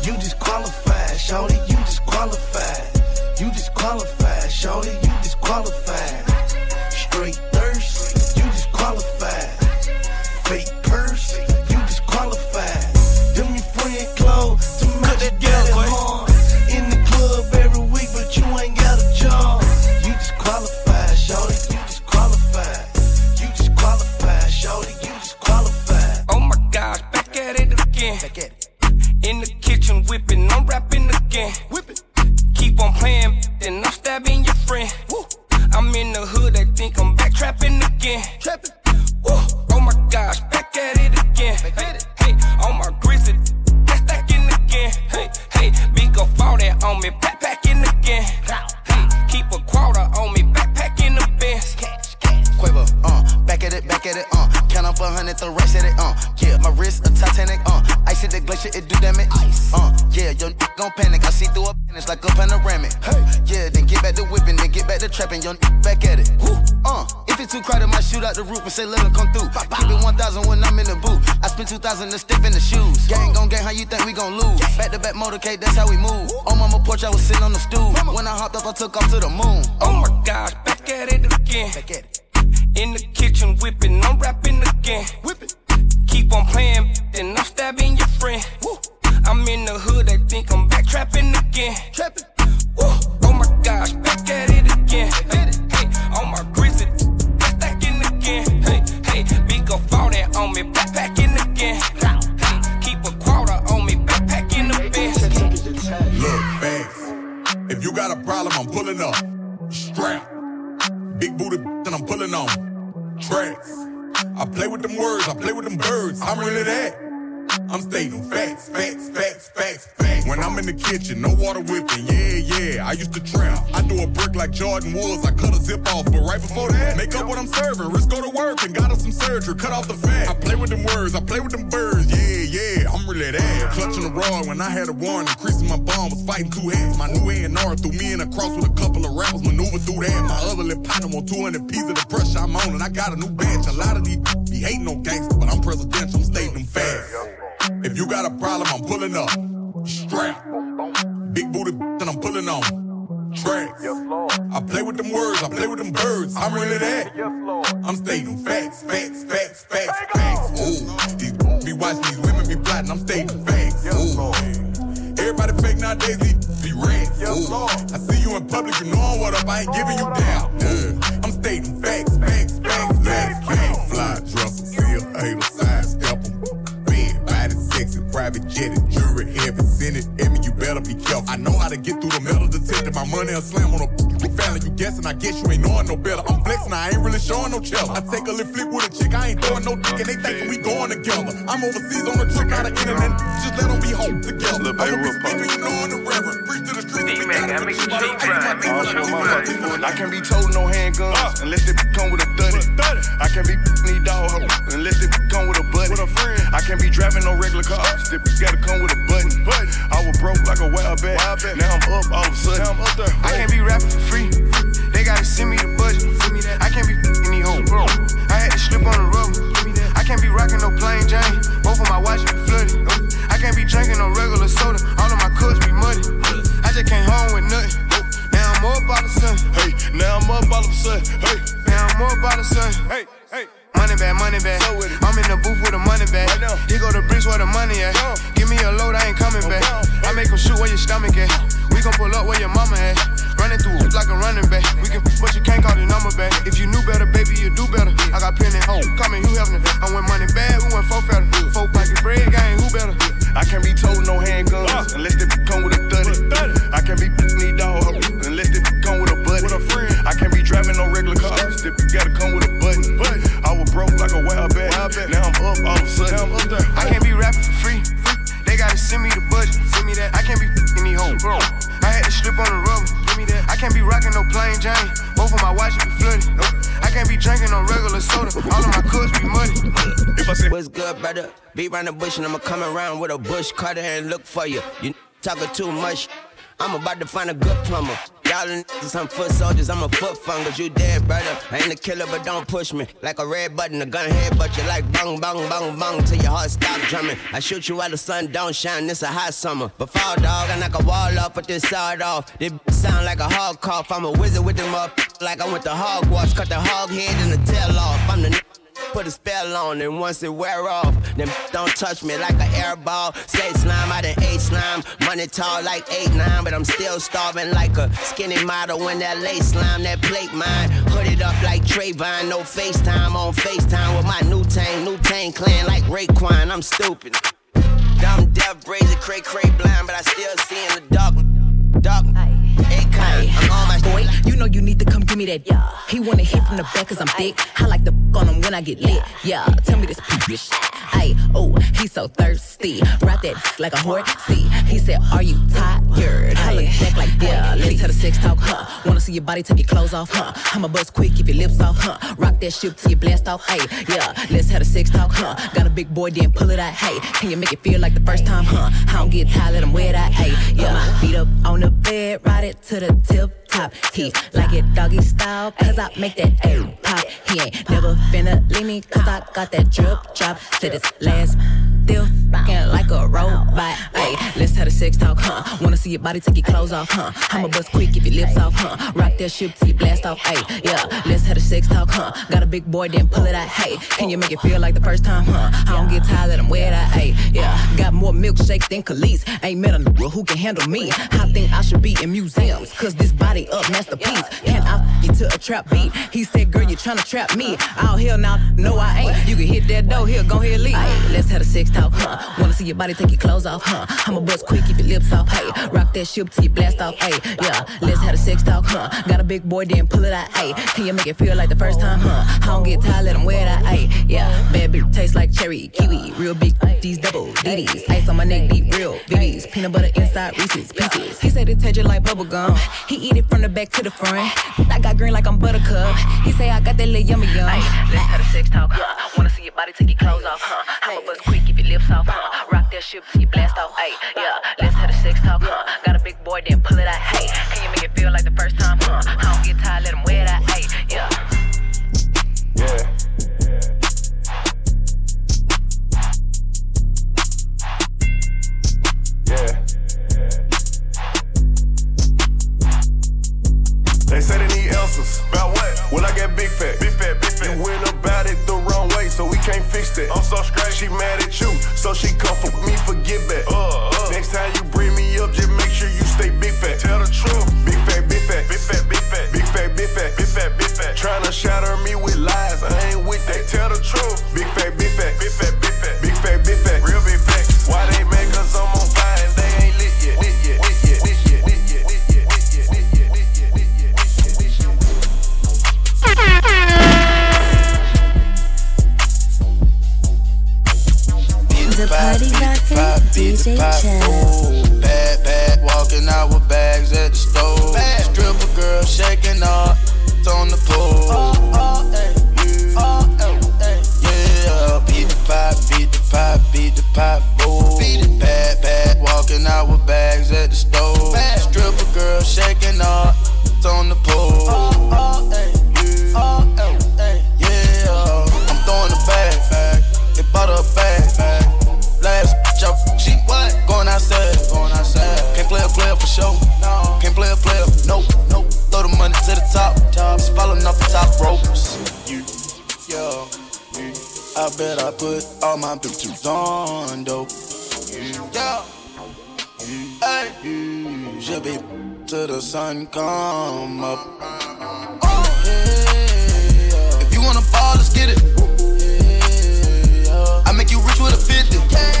You disqualified, shorty, you disqualified. You disqualified, shorty, you disqualified. Again. Back. In the kitchen whipping, I'm rapping again. Whipping. Keep on playing, then I'm stabbing your friend. Woo. I'm in the hood, they think I'm back trapping again. Trapping. Woo. Oh my gosh, back at it again. Hey, hey, on my grizzly, that's stacking again. Hey, hey, big go fall that on me, backpacking again. Hey, keep a quarter on me, backpacking the best. Quavo, uh, back at it, back at it, uh. Count up a hundred, throw racks at it, uh. Yeah, my wrist a Titanic, uh. At the glacier, it do damage. Ice. Uh, yeah, your n- gon' panic. I see through a it's like a panoramic. Hey, yeah, then get back to whipping, then get back to trapping, your n- back at it. Woo. Uh, if it's too crowded, might shoot out the roof and say let 'em come through. Keep it 1,000 when I'm in the booth. I spend 2,000 to step in the shoes. Gang gon' gang, how you think we gon' lose? Back to back motorcade, that's how we move. On mama porch, I was sitting on the stool. When I hopped up, I took off to the moon. Oh my gosh, back at it again. Back at it. In the kitchen whipping, I'm rapping again. Whipping. Keep on playing, then I'm stabbing your friend. Woo. I'm in the hood, they think I'm back trapping again. Trapping. Woo. Oh my gosh, back at it again. Hey, hey, on my grizzly, back stacking again. Hey, hey, big up all that on me, backpacking again. Hey, keep a quarter on me, backpacking the best. Look, fast. If you got a problem, I'm pulling up. Strap. Big booty and I'm pulling on. Tracks. I play with them words, I play with them birds. I'm really that. I'm mm. stating facts, facts, facts, facts, facts. When I'm in the kitchen, no water whipping. Yeah, yeah, I used to trap. I do a brick like Jordan Woods. I cut a zip off, but right before that, make up what I'm serving. Risk go to work and got us some surgery. Cut off the fat. I play with them words, I play with them birds. Yeah, yeah, I'm really that. Clutching the rod when I had a warrant, increasing my bomb was fighting two heads. My new A&R threw me in a cross with a couple of rappers, maneuver through that. My other lip partner on 200 pieces of the pressure I'm on, and I got a new bench. A lot of these be hating on gangsters, but I'm presidential, I'm stating them fast. If you got a problem, I'm pulling up. Strap. Big booty and I'm pulling on. Tracks. I play with them words, I play with them birds. I'm really that. I'm stating facts, facts, facts, facts, facts. Ooh, these be watching these women be plotting. I'm stating facts. Ooh. Everybody fake nowadays, these be rats. Ooh. I see you in public, you know what up. I ain't giving you down. Yeah. I'm stating facts, facts, facts, facts. King, fly, dresser, seal, hater, private jet, and jury, senate, Emmy, you better be careful. I know how to get through the metal detector. My money a slam on a family. You guessing, I guess you ain't knowing no better. I'm flexing, I ain't really showing no chill. I take a little flick with a chick, I ain't throwing no dick, and they thinking we going together. I'm overseas on a trip, not an internet. Just let them be home together. I'm a big speaker, you know, on the reverend. Preach to the streets, we gotta preach oh, about uh. it. Ice my teeth, my teeth, my teeth. I can't be told no handguns unless they come with a thuddy. I can't be need dog hoe unless they come with a buddy. With a friend. I can't be driving no regular cars. They gotta come with a button. I was broke like a wild bat. Now I'm up all of a sudden. I'm up there. I can't be rapping for free. They gotta send me the budget. I can't be in these hoes. I had to slip on the rubber. I can't be rocking no plain Jane. Both of my watches be flooded. I can't be drinking no regular soda. All of my cups be muddy. I just came home with nothing. Now I'm up all of a sudden. Hey, now I'm up all of a sudden. Hey, now I'm up all of a sudden. Hey, hey. Money bag, money bag. I'm in the booth with a money bag. Here go the bricks where the money at. Give me a load, I ain't coming back. I make 'em shoot where your stomach at. We gon' pull up where your mama at. Running through like a running back. We can, but you can't call the number back. If you knew better, baby, you do better. I got plenty home. Coming, you helping. I went money bad, we went four fatter. Four pocket bread, gang, who better? I can't be told no handguns unless they come with a thuddy. I can't be need dog unless they come with a buddy. I can't be driving no regular cars. They gotta come with a button. I was broke like a wild bat. Now I'm up all of a sudden. I can't be rapping for free. They gotta send me the budget. Send me that. I can't be in these hoes. I had to slip on the rubber. Give me that. I can't be rocking no plain Jane. Both of my watches be flooded. I can't be drinking no regular soda. All of my cups be muddy. If I say what's good, brother, be round the bush and I'ma come around with a bush cutter and look for you. You talking too much. I'm about to find a good plumber. Y'all niggas some foot soldiers, I'm a foot fungus. You dead, brother. I ain't a killer, but don't push me. Like a red button, a gun head, but you like bang, bang, bang, bang till your heart stop drumming. I shoot you while the sun don't shine, it's a hot summer. But fall dog, I knock a wall off, put this side off. This sound like a hog cough. I'm a wizard with them up, like I went to Hogwarts. Cut the hog head and the tail off. I'm the Put a spell on and once it wear off, then don't touch me like an air ball. Say slime, I done ate slime. Money tall like 8-9, but I'm still starving like a skinny model when that lace slime, that plate mine. Hooded up like Trayvon, no FaceTime on FaceTime with my new tang, new tang clan like Raekwon. I'm stupid. Dumb, deaf, brazy, cray, cray, blind, but I still see in the dark. Dark, Akon, I'm on my Boy, you know you need to come give me that. Yeah. He wanna hit from the back cause I'm thick. I like the on him when I get lit. Yeah, tell me this bitch. Ay, oh, he's so thirsty. Ride that like a horse. See, he said, Are you tired? I look back like yeah. Let's have a sex talk, huh? Wanna see your body, take your clothes off, huh? I'ma bust quick, keep your lips off, huh? Rock that shit till you blast off, hey, yeah. Let's have a sex talk, huh? Got a big boy, then pull it out, hey. Can you make it feel like the first time, huh? I don't get tired, let him wear that, hey, yeah. Feet up on the bed, ride it to the tip top. He like it doggy style, cause I make that A pop. He ain't never finna leave me, cause I got that drip drop. To this last, still fucking like a robot. Hey, let's have a sex talk, huh? Wanna see your body take your clothes off, huh? I'ma bust quick if your lips off, huh? Rock that shit till you blast off, hey, yeah. Let's have a sex talk, huh? Got a big boy, then pull it out, hey. Can you make it feel like the first time, huh? I don't get tired, him wear that, hey, yeah. Got more milkshake than Kelis. Ain't met a nigga who can handle me. I think I should be in museums, cause this body up masterpiece. Can I you to a trap beat? He said, girl, you tryna trap me. Out here now, no, I ain't. You can hit that door, here, go ahead, leave. Let's have a sex talk, huh? Wanna see your body take your clothes off, huh? I'ma bust quick, keep your lips off, hey. Rock that shit till you blast off, hey. Yeah, let's have a sex talk, huh? Got a big boy, then pull it out, hey. Can you make it feel like the first time, huh? I don't get tired, let him wear that, hey. Yeah, bad bitch taste like cherry, kiwi, real big, these double DDs. Ice on my neck, deep, real BBs. Peanut butter inside Reese's pieces. He said it tasted like bubble gum. He eat it from the back to the front. I got green like I'm buttercup. He say I got that little yummy yum. Let's have a sex talk, huh? Wanna see your body take your clothes off, huh? I'ma bust quick, keep your lips off, huh? Rock that shit you blast off, hey. Yeah, let's have a sex talk, huh? Got a big boy, then pull it out, hey. Can you make it feel like the first time, huh? I don't get tired, let him wear that, hey. Yeah. Yeah. Yeah. They say they need answers. About what? Well, I got big fat. Big fat, big fat. You went about it the way, so we can't fix that. I'm so straight. She mad at you, so she come for me for get back. Uh, uh. Next time you bring me up, just make sure you stay big fat. Tell the truth. Big fat, big fat. Big fat, big fat. Big fat, big fat. Big fat, big fat. Tryna shatter me with lies, I ain't with that. Tell the truth. Big fat, big fat. Big fat, big fat. The party rocker, DJ Chess. Bad, bad, walking out with bags at the store. Stripper girl shaking off on the pole. Yeah, beat the pop, beat the pop, beat the pop, boom. Bad, bad, walking out with bags at the store. Stripper girl shaking off on the pole. Yeah, Up, she what? Going outside, going outside. Can't play a player for sure. No. Can't play a player, nope, nope. Throw the money to the top, top. It's falling off the top ropes. You, yo, you. I bet I put all my bitches on dope. You, yeah. You, hey, you should be till the sun come up. Oh, yeah. If you wanna ball, let's get it. I make you rich with a 50. No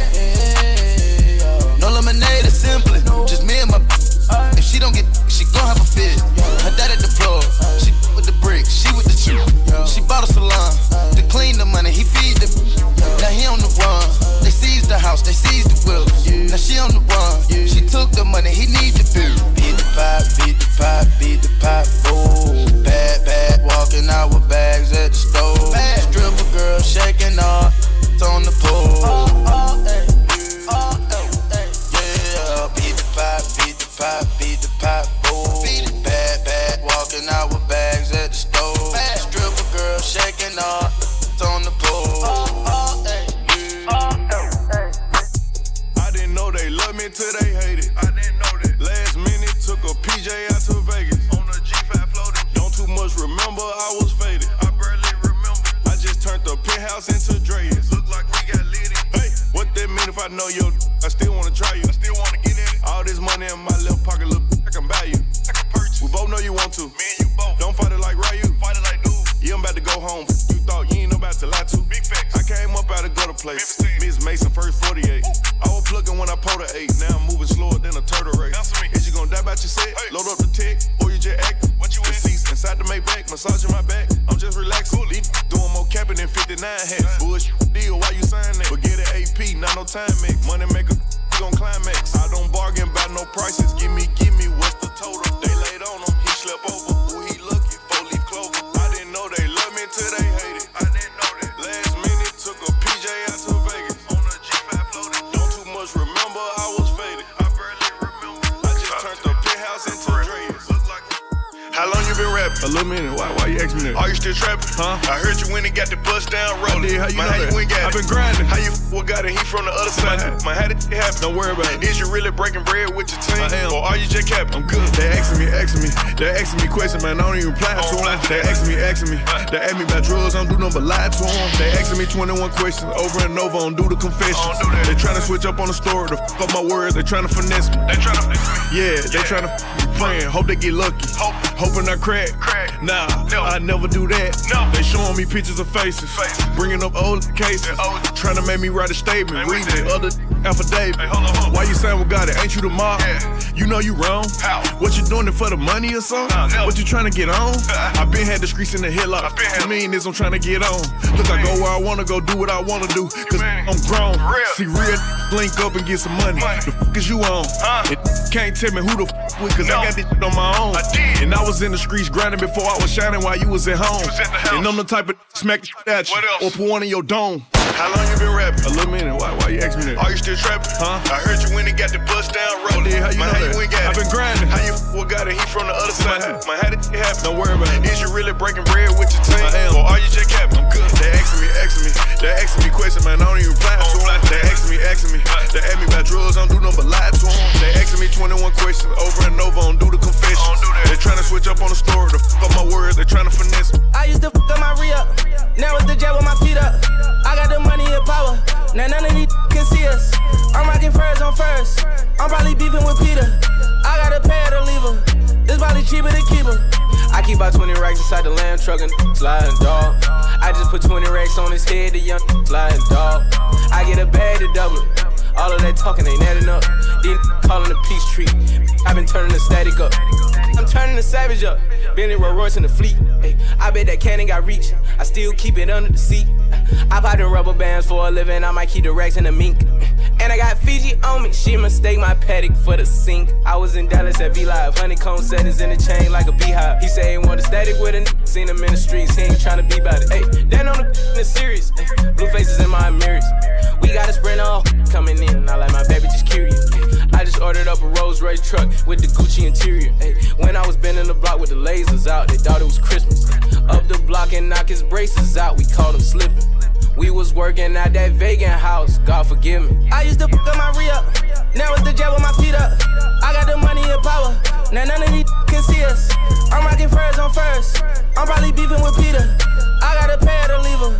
confessions. They trying to switch up on the story to fuck up my words. They trying to finesse me. They tryna Yeah, they trying to be playing. Hope they get lucky. Hope. Hoping I crack. crack. Nah, I never do that. No. They showing me pictures of faces. Bringing up old cases. Trying to make me write a statement. Read the other affidavit. Why you saying we got it? Ain't you the mob? You know you wrong. What you doing it for the money or something? What you trying to get on? I been had the streets in the headlock. To me, this I'm trying to get on. Look, I go where I wanna go, do what I wanna do. Cause Grown. See real link up and get some money. The fuck is you on? And can't tell me who the fuck with, cause I got this shit on my own. I did. And I was in the streets grinding before I was shining while you was at home. And I'm the type of smack at you or put one in your dome. How long you been rapping? A little minute. Why, why you ask me that? Are you still trapping? Huh? I heard you went and got the bust down rolling. Did. How you Man, know how that? you got I've been grinding. How you what got it? He from the other side. Man, how did it happen? Don't worry about it. Is you really breaking bread with your team? I am. Or are you just capping? I'm good. They asking me, asking me, they asking me questions, man. I don't even reply to them. They asking me, asking me, they ask me about drugs. I don't do nothing but lie to them. They asking me 21 questions over and over. I don't do the confessions. They trying to switch up on the story to fuck up my words. They trying to finesse me. I used to fuck up my re up. Now it's the jet with my feet up. I got the money and power. Now none of these can see us. I'm rocking furs on first. I'm probably beefing with Peter. I got a pair to leave her. It's probably cheaper to keep her. I keep about 20 racks inside the lamb truck and sliding dog. I just put 20 racks on his head, the young flying dog. I get a bag to double it. All of that talking ain't adding up. Then calling the peace tree. i been turning the static up. I'm turning the savage up. Bentley Rolls Royce in the fleet. Ay, I bet that cannon got reach. I still keep it under the seat. I pop the rubber bands for a living. I might keep the racks in the mink. And I got Fiji on me. She mistake my paddock for the sink. I was in Dallas at V Live. Honeycomb settings in the chain like a beehive. He say he want a static with a n- Seen him in the streets. He ain't tryna be about it. Hey, that on the in serious. Ay, blue faces in my mirrors. We got a sprint off coming in. I like my baby just curious. I just ordered up a Rolls Royce truck with the Gucci interior. Ay, when I was bending the block with the lasers out, they thought it was Christmas. Up the block and knock his braces out. We called him slipping. We was working at that vegan house, God forgive me. I used to fuck up my re up. Now it's the jet with my feet up. I got the money and power. Now none of these can see us. I'm rocking furs on first. I'm probably beefing with Peter. I got a pair to leave her.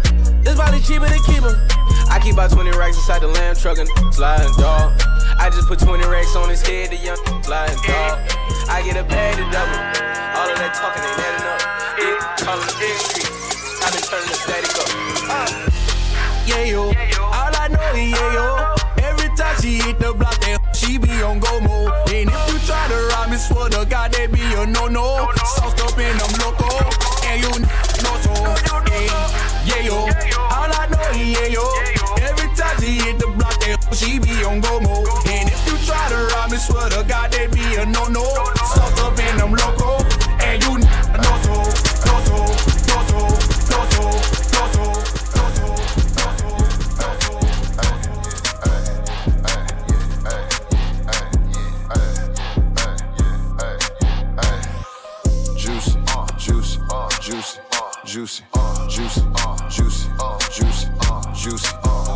It's probably cheaper to keep her. I keep about 20 racks inside the lamb truck and sliding dog. I just put 20 racks on his head, the young sliding dog. I get a bag to double. All of that talking ain't adding up. Yeah, calling the street. i been turning the static up. Uh. Yeah yo. All I know is yeah yo. Every time she hit the block, that she be on go mode. And if you try to rob me, swear to God, that be a no no. Sauced up in them loco, and you know so. Yeah, yo. All I know is yeah yo. Every time she hit the block, that she be on go mode. And if you try to rob me, swear to God, that be a no no. Juicy, juicy, juicy, juicy, juicy. Uh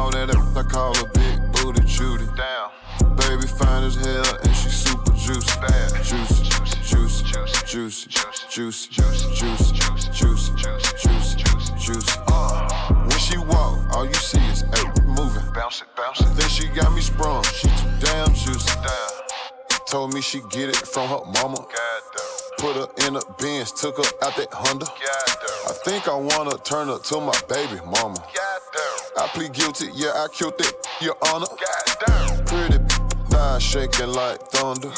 all that I call a big booty Judy. Down, baby fine as hell and she super juicy. Juicy, juicy, juicy, juicy, juicy, juicy, juicy, juicy. Juicy, juicy, juicy. Uh. When she walk, all you see is a moving. Bounce it, bounce it. Then she got me sprung. She too damn juicy. Damn. Told me she get it from her mama. Put her in a Benz, took her out that Honda. I think I wanna turn her to my baby mama. I plead guilty, yeah, I killed it, your honor. Pretty thighs shaking like thunder.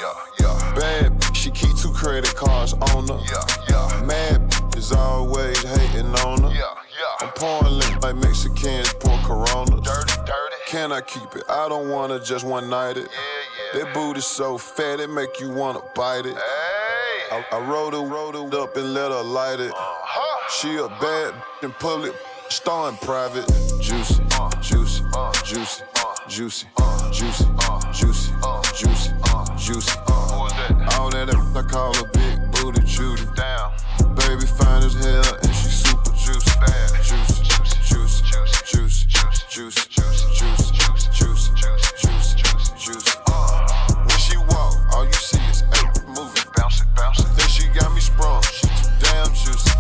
Bad, she keep two credit cards on her. Mad is always hating on her. I'm pouring lit like Mexicans pour Corona. Dirty, dirty. Can I keep it? I don't wanna just one night it. That booty so fat it make you wanna bite it. I, I rolled her, rolled her up and let her light it. She a bad in public, star in private. Juicy, juicy, juicy, juicy, juicy, juicy, juicy, juicy. All that I call a big booty Judy. Down. Baby fine as hell and she super juicy. Bad. Juicy, juicy, juicy, juicy, juicy, juicy, juicy, juicy, juicy, juicy, moving, bouncing, bouncing. Then she got me sprung. She too damn juicy.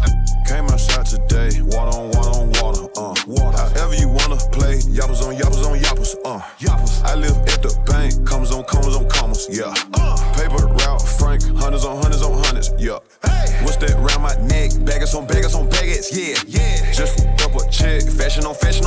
Came outside today, water on water on water, uh, water. However you wanna play, yappers on yappers on yappers, uh, yappers. I live at the bank, commas on commas on commas, yeah. Paper route, Frank, hundreds on hundreds on hundreds, yeah. Hey. What's that round my neck? Baggers on baggers on baggers, yeah, yeah. Just f- up a check, fashion on fashion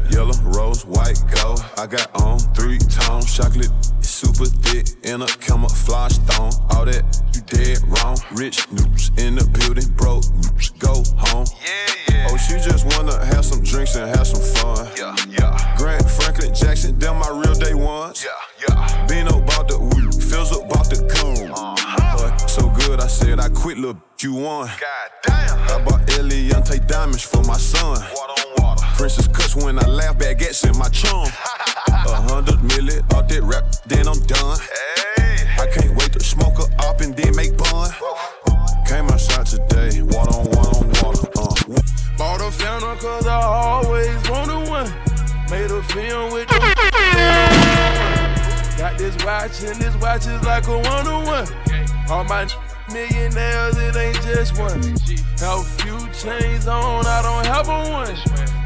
and this watch is like a one on one. All my millionaires, it ain't just one. Have a few chains on, I don't have a one.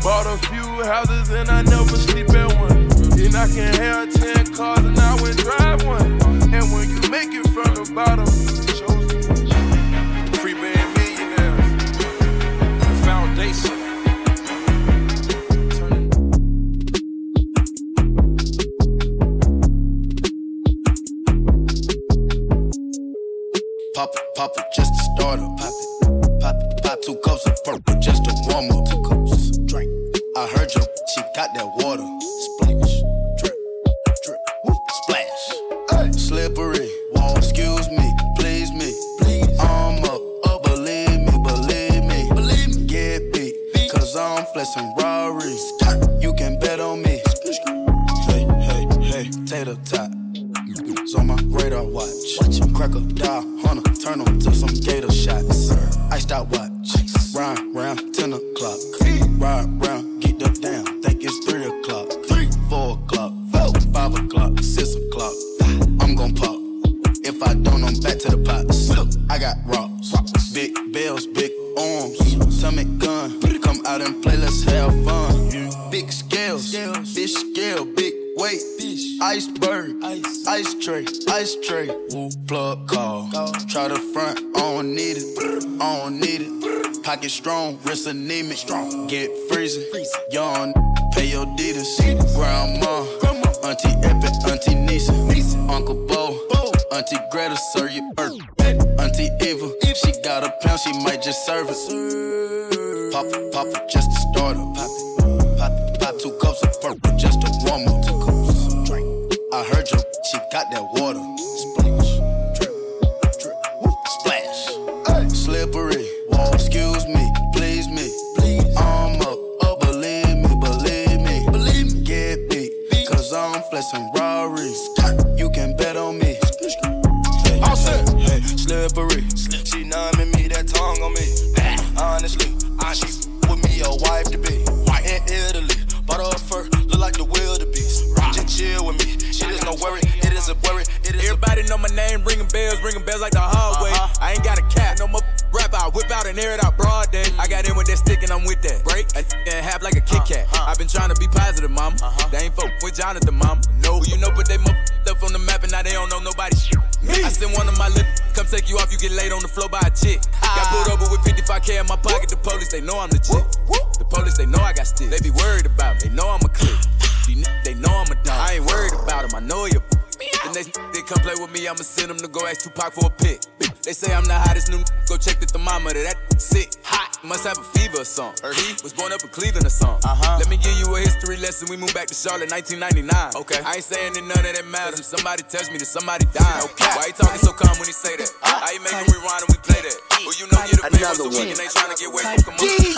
Bought a few houses and I never sleep at one. Then I can have ten cars and I would drive one. And when you make it from the bottom, with Jonathan, mama. No, you know, but they mo up on the map and now they don't know nobody Me. I send one of my lips, come take you off, you get laid on the floor by a chick. Got pulled over with 55k in my pocket, the police, they know I'm legit. The police, they know I got sticks. They be worried about me, they know I'm a click. These they know I'm a dog. I ain't worried about them, I know you. The next they come play with me, I'ma send them to go ask Tupac for a pic. They say I'm the hottest new go check the thermometer, that sick, hot. Must have a fever or something. Or he was born up in Cleveland or something. Uh-huh. Let me give you a history lesson. We moved back to Charlotte 1999. Okay. I ain't saying that none of that matters. If somebody tells me that somebody died. Okay. Why you talking so calm when he say that? Uh-huh. How you make him rewind and we play that? Well, you know you're the Another one. DJ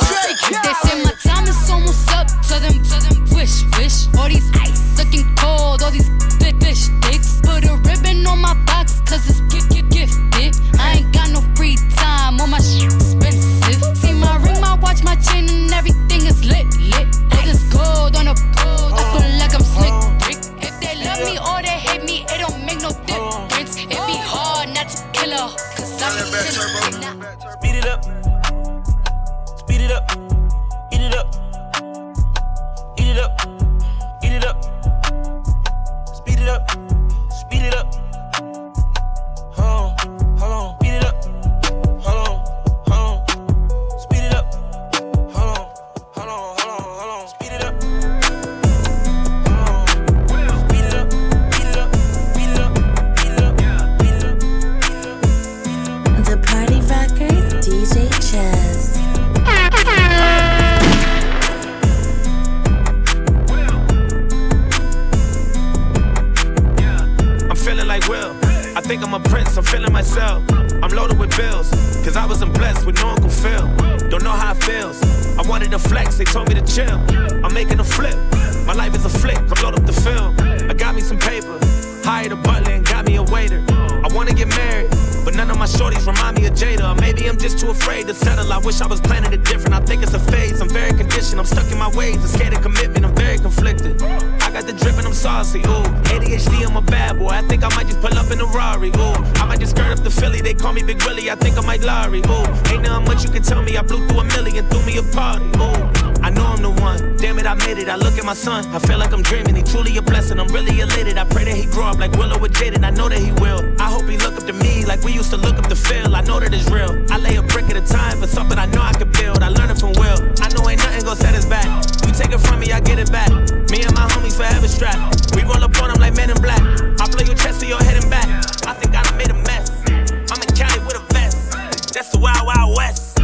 They say my time is almost up. Tell them, tell them, wish, wish. All these ice looking cold. All these big fish sticks. Put a ribbon on my box, cause it's gift, gift, gifted. I ain't got no free time. All my shit expensive. See my ring, my watch, my chain, and everything is lit, lit. All this gold on a pole. I feel like I'm slick, Rick. If they love me or they hate me, it don't make no difference. It be hard not to kill her. Cause I'm a Speed it up. Speed it up. Eat it up. Eat it up. Up. Think I'm a prince, I'm feeling myself. I'm loaded with bills, cause I wasn't blessed with no Uncle Phil. Don't know how it feels. I wanted to flex, they told me to chill. I'm making a flip. My life is a flick, I'm loaded up the film. I got me some paper, hired a butler and got me a waiter. Wanna get married, but none of my shorties remind me of Jada. Or maybe I'm just too afraid to settle. I wish I was planning it different. I think it's a phase. I'm very conditioned. I'm stuck in my ways. I'm scared of commitment. I'm very conflicted. I got the drip and I'm saucy. Ooh, ADHD, I'm a bad boy. I think I might just pull up in a Rari. Ooh, I might just skirt up the Philly. They call me Big Willie. I think I might Larry. Ooh, ain't nothing much you can tell me. I blew through a million, threw me a party. Ooh. I know I'm the one. Damn it, I made it. I look at my son. I feel like I'm dreaming. He truly a blessing. I'm really elated. I pray that he grow up like Willow with Jaden. I know that he will. I hope he look up to me like we used to look up to Phil. I know that it's real. I lay a brick at a time for something I know I can build. I learned it from Will. I know ain't nothing gonna set us back. You take it from me, I get it back. Me and my homies forever strapped. We roll up on them like men in black. I blow your chest to your head and back. I think I made a mess. I'm in Cali with a vest. That's the wild, wild west.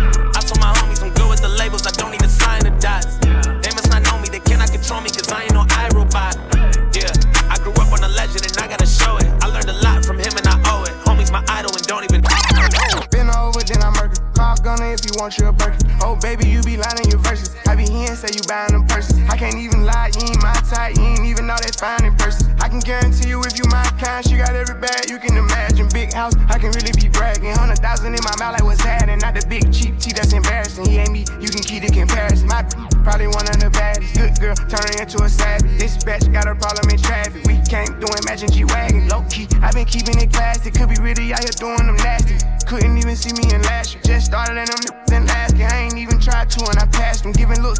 If you want your burger. Oh, baby, you be lying your verses. Say you buying them purses. I can't even lie, you ain't my type. You ain't even know that fine in person. I can guarantee you if you my kind, she got every bag you can imagine. Big house, I can really be bragging. Hundred thousand in my mouth, like what's happening. Not the big cheap tea that's embarrassing. He ain't me, you can keep the comparison. My probably one of the baddest. Good girl, turning into a savage. This bitch got a problem in traffic. We can't do imagine G Wagon. Low key, i been keeping it classy. Could be really out here doing them nasty. Couldn't even see me in last year. Just started in them niggas in last year. I ain't even tried to and I passed them. Giving looks,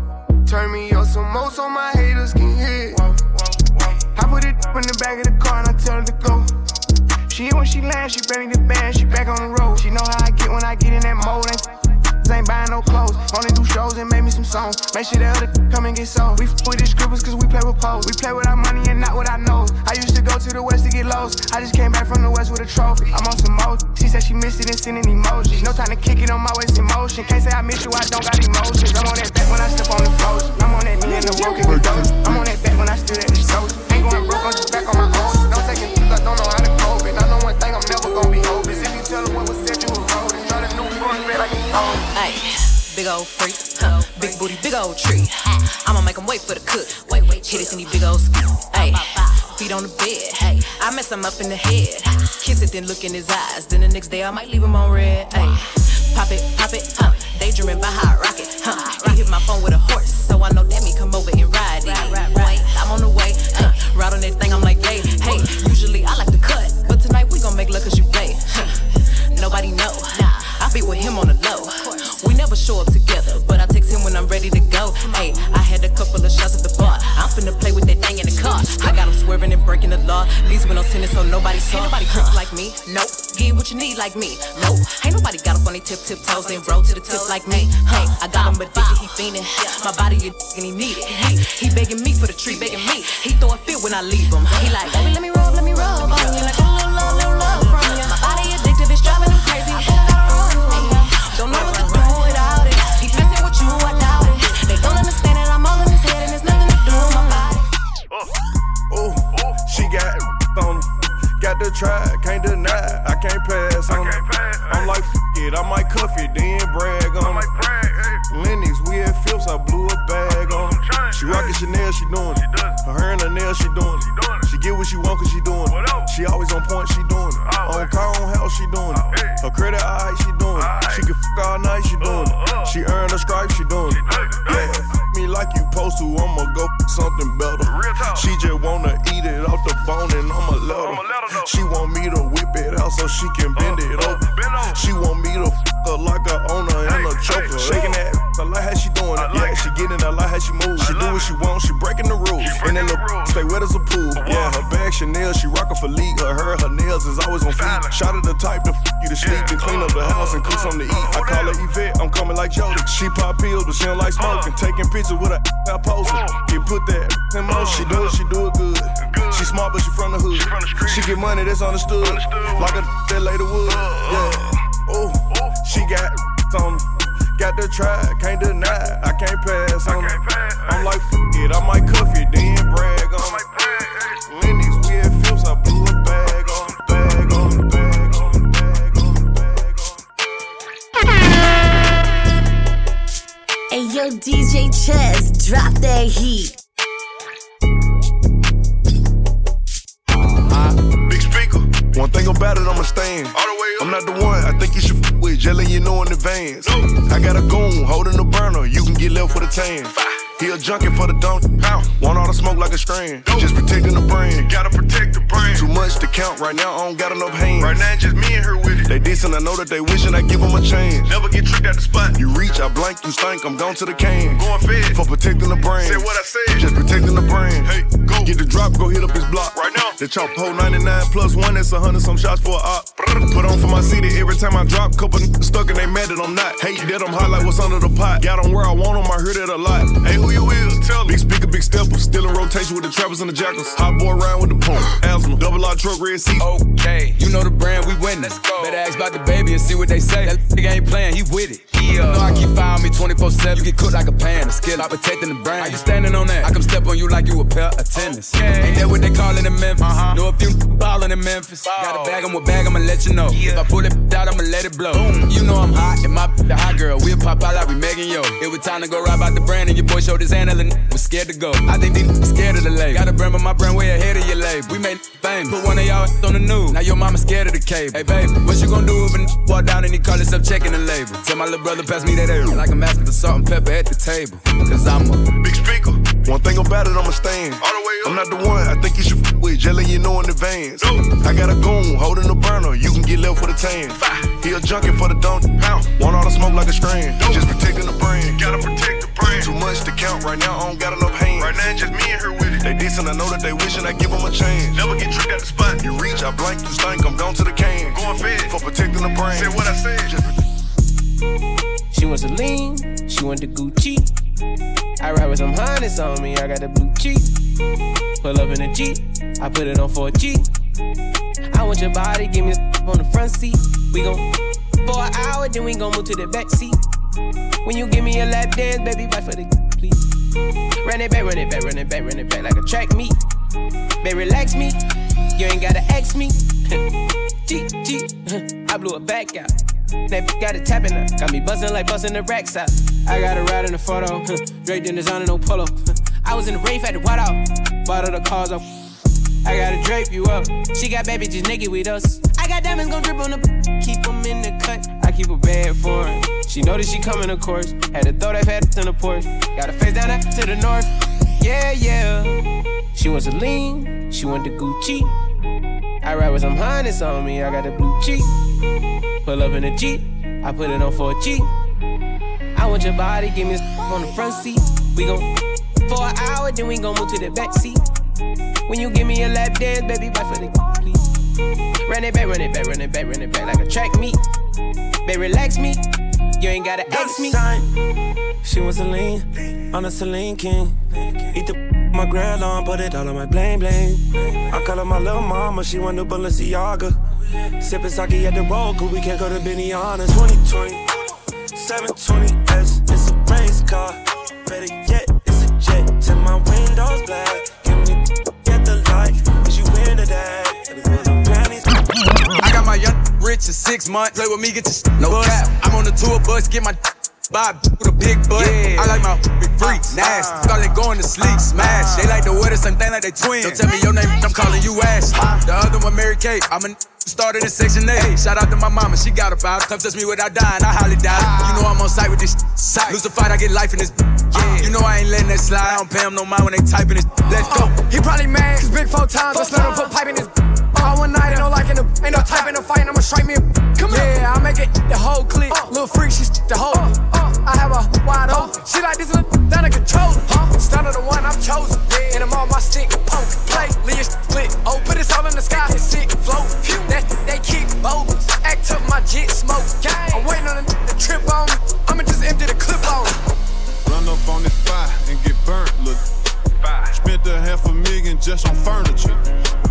Turn me up some more so my haters can hear. I put it in the back of the car and I tell her to go. She hit when she lands, she bring the band, she back on the road. She know how I get when I get in that mode. Ain't ain't buying no clothes. Only do shows and make me some songs. Make sure the other come and get sold. We f with the scribbles cause we play with pose. We play with our money and not with our nose. I used to go to the west to get lost. I just came back from the west with a trophy. I'm on some mode. She said she missed it and sending emojis. No time to kick it on my waist in motion. Can't say I miss you, I don't got emotions. I'm on that back when I step on the floors. I'm on that me and the in the. I'm on that back when I stood at the shows. Ain't going broke, I'm just back on my own. Don't take it, I don't know how to cope it. I know one thing, I'm never gonna be hopeless. New one, red like it's on. Ay, big old freak, huh? big booty, big old tree. I'ma make 'em wait for the cook. Wait, wait, hit it in these big old skis. Ay, feet on the bed. Hey, I mess him up in the head. Kiss it, then look in his eyes. Then the next day I might leave him on red. Ay, pop it, pop it, huh? Daydreaming by hot rocket, huh? He hit my phone with a horse, so I know that me come over and ride it. I'm on the way, huh? Ride on that thing, I'm like, hey, hey. Usually I like to cut, but tonight we gon' make love cause you play. Huh. Nobody know. I be with him on the low. We never show up together, but I text him when I'm ready to go. Hey, I had a couple of shots at the bar. I'm finna play with that thing in the car. I got him swerving and breaking the law. Least with no tennis, so nobody saw. Ain't nobody huh. like me. Nope. Get what you need like me. Nope. Ain't nobody got up on they tip tip toes and roll to the tip like me. Hey, I got him addicted, he fiending. My body a and he need it. He, he begging me for the treat, begging me. He throw a fit when I leave him. He like, baby, let me rub, Got the try, can't deny, I can't pass on it. I'm like, it, I might cuff it, then brag on it. Lennox, we at Phillips, I blew a bag on it. She rockin' Chanel, she doing it. Her hair and her nails, she doing it. She get what she want, cause she doing it. She always on point, she doing it. On car, on house, she doing it. Her credit, alright, she doing it. She can fuck all night, she doing it. She earn her stripes, she doing it. Yeah, me like you supposed to, I'ma go something better. She just wanna eat it off the bone and I'ma let her. She want me to whip it out so she can bend it over. She want me to her like a owner and a choker. Shaking that, I like how she doing it. Yeah, she getting, I like how she move. She do what she want, she breaking the rules. And then the stay wet as a pool. Yeah, her bag Chanel, she rockin' for league. Her hair, her nails is always on fleek. Shot of the type to f- you to sleep, then clean up the house and cook something to eat. I call her Yvette, I'm coming like Jody. She pop pills, but she don't like smoking. Taking pictures with her I posing. Get put that in motion. She do it, she do it good. She smart, but she from the hood. She get money, that's understood. Like a that lady would. Yeah. Oh, she got on Got the try, can't deny, I can't pass on it. I'm like, f it, I might cuff it, then brag on it. Lennox, we at Phillips, I blew a bag on it, bag on it, bag on it, bag on it. Bag on Hey yo, DJ Chess, drop that heat. Big speaker. One thing about it, I'ma stand. All the way up. I'm not the one I think you should f- with, jelly you know in advance. I got a goon holding the burner, you can get left with a tan. He a junkie for the don't Want all the smoke like a strand. Just protecting the brand. Gotta protect the brand. Too much to count right now, I don't got enough hands. Right now, just me and her with it. They decent, I know that they wishing I give them a chance. Never get tricked at the spot. You reach, I blank, you stink, I'm gone to the can. Going fed. For protecting the brand. Say what I said. Just protecting the brand. Hey, go. Get the drop, go hit up his block. Right now. The chop hold 99 plus one, that's a hundred some shots for a op. Put on for my city every time I drop. Couple stuck and they mad that I'm not. Hate that I'm hot like what's under the pot. Got on where I want them, I heard it a lot. Hey, who you is? Tell me. Big speaker, big stepper. Still in rotation with the trappers and the jackals. Hot boy round with the pump. Asthma. Double R truck, red seat. Okay, you know the brand, we winning. Let's go. Better ask about the baby and see what they say. That nigga ain't playing, he with it. Yeah. Know I keep firing me 24 7. You get cooked like a pan, a skill, I'm protecting the brand. How you standing on that? I come step on you like you a pair of tennis. Okay. Ain't that what they call it in Memphis? Uh-huh. Know a few ballin' in Memphis. Got a bag, I'm a bag, I'ma let you know. If I pull it out, I'ma let it blow. You know I'm hot, and my the hot girl, we'll pop out like we Megan Yo. It was time to go right about the brand, and your boy showed his hand, and was scared to go. I think they scared of the label. Got a brand, but my brand way ahead of your label. We made fame, put one of y'all on the news. Now your mama scared of the cable. Hey baby, what you gonna do if a walk down and he call himself checking the label? Tell my little brother pass me that air. Like I'm asking for salt and pepper at the table. Cause I'm a big speaker. One thing about it, I'ma stand. All the way up. I'm not the one I think you should f- with, jelly you know in advance. I got a goon holding the burner, you can get left with a tan. He a junkie for the don't Want all the smoke like a strand. Just protecting the brand. Gotta protect the brand. Too much to count right now, I don't got enough hands. Right now, just me and her with it. They decent, I know that they wishing I give them a chance. Never get tricked at the spot. You reach, I blank, you stink, I'm gone to the can. Going fed. For protecting the brand. Say what I said. Just She wants to lean, she wants the Gucci. I ride with some harness on me, I got the blue cheek. Pull up in a Jeep, I put it on 4G. I want your body, give me a on the front seat. We gon' for an hour, then we gon' move to the back seat. When you give me a lap dance, baby, bite for the please. Run it back, run it back, run it back, run it back like a track meet. Baby, relax me, you ain't gotta ask me. G, G, I blew it back out. Bitch got it tapping up. Got me buzzing like buzzing the racks out. I got a ride in the photo. Draped in designer, no polo. I was in the rave at the white out. Bought her the cars up. I gotta drape you up. She got baby just naked with us. I got diamonds gon' drip on the. Keep them in the cut. I keep a bad for her. She know that she coming, of course. Had to throw that fat in the porch. Got her face down there to the north. Yeah, yeah. She wants a lean. She want the Gucci. I ride with some harness on me. I got the blue cheek. Pull up in a Jeep, I put it on 4G. I want your body, give me a on the front seat. We gon' for an hour, then we gon' move to the back seat. When you give me a lap dance, baby, bye for the please. Run it back, run it back, run it back, run it back like a track meet. Baby, relax me. You ain't gotta ask me. She was a lean on a Celine King. Eat the my grill on, put it all on my bling bling. I call her my little mama, she want new Balenciaga. Sipping sake at the road, cause we can't go to Benihana. 2020, 720S, it's a race car. Better yet, it's a jet. Till my windows black. Give me get the light, cause you into. I got my young rich in six months. Play with me, get your no cap. I'm on the tour bus, get my Bob with a big butt. Yeah. I like my big freaks, nasty. Uh, they going to sleep, smash. They like the wear the same thing like they twins. Don't tell me your name, I'm calling you Ash. The other one, Mary Kate. I'm a started in section 8. Shout out to my mama, she got about. Come touch me without dying, I highly doubt it. You know I'm on site with this site. Lose a fight, I get life in this. Yeah. You know I ain't letting that slide. I don't pay him no mind when they typing this. Let's go. He probably mad, cause big four times. I let him put pipe in his. All one night, ain't no liking the. Ain't no type in the fight, I'ma strike me a. Come yeah, I make it the whole clip. Uh. Little freak, she's the whole. Uh. I have a wide open. Uh. She like this little down to control. Huh? Stand the one I've chosen. And I'm on my stick. Punk, play, leave split. Oh, put it all in the sky. It's sick, float. That they kick bogus. Act up my jet smoke. I'm waiting on the trip on me. I'ma just empty the clip on Run up on this fire and get burnt, look. Spent a half a million just on furniture.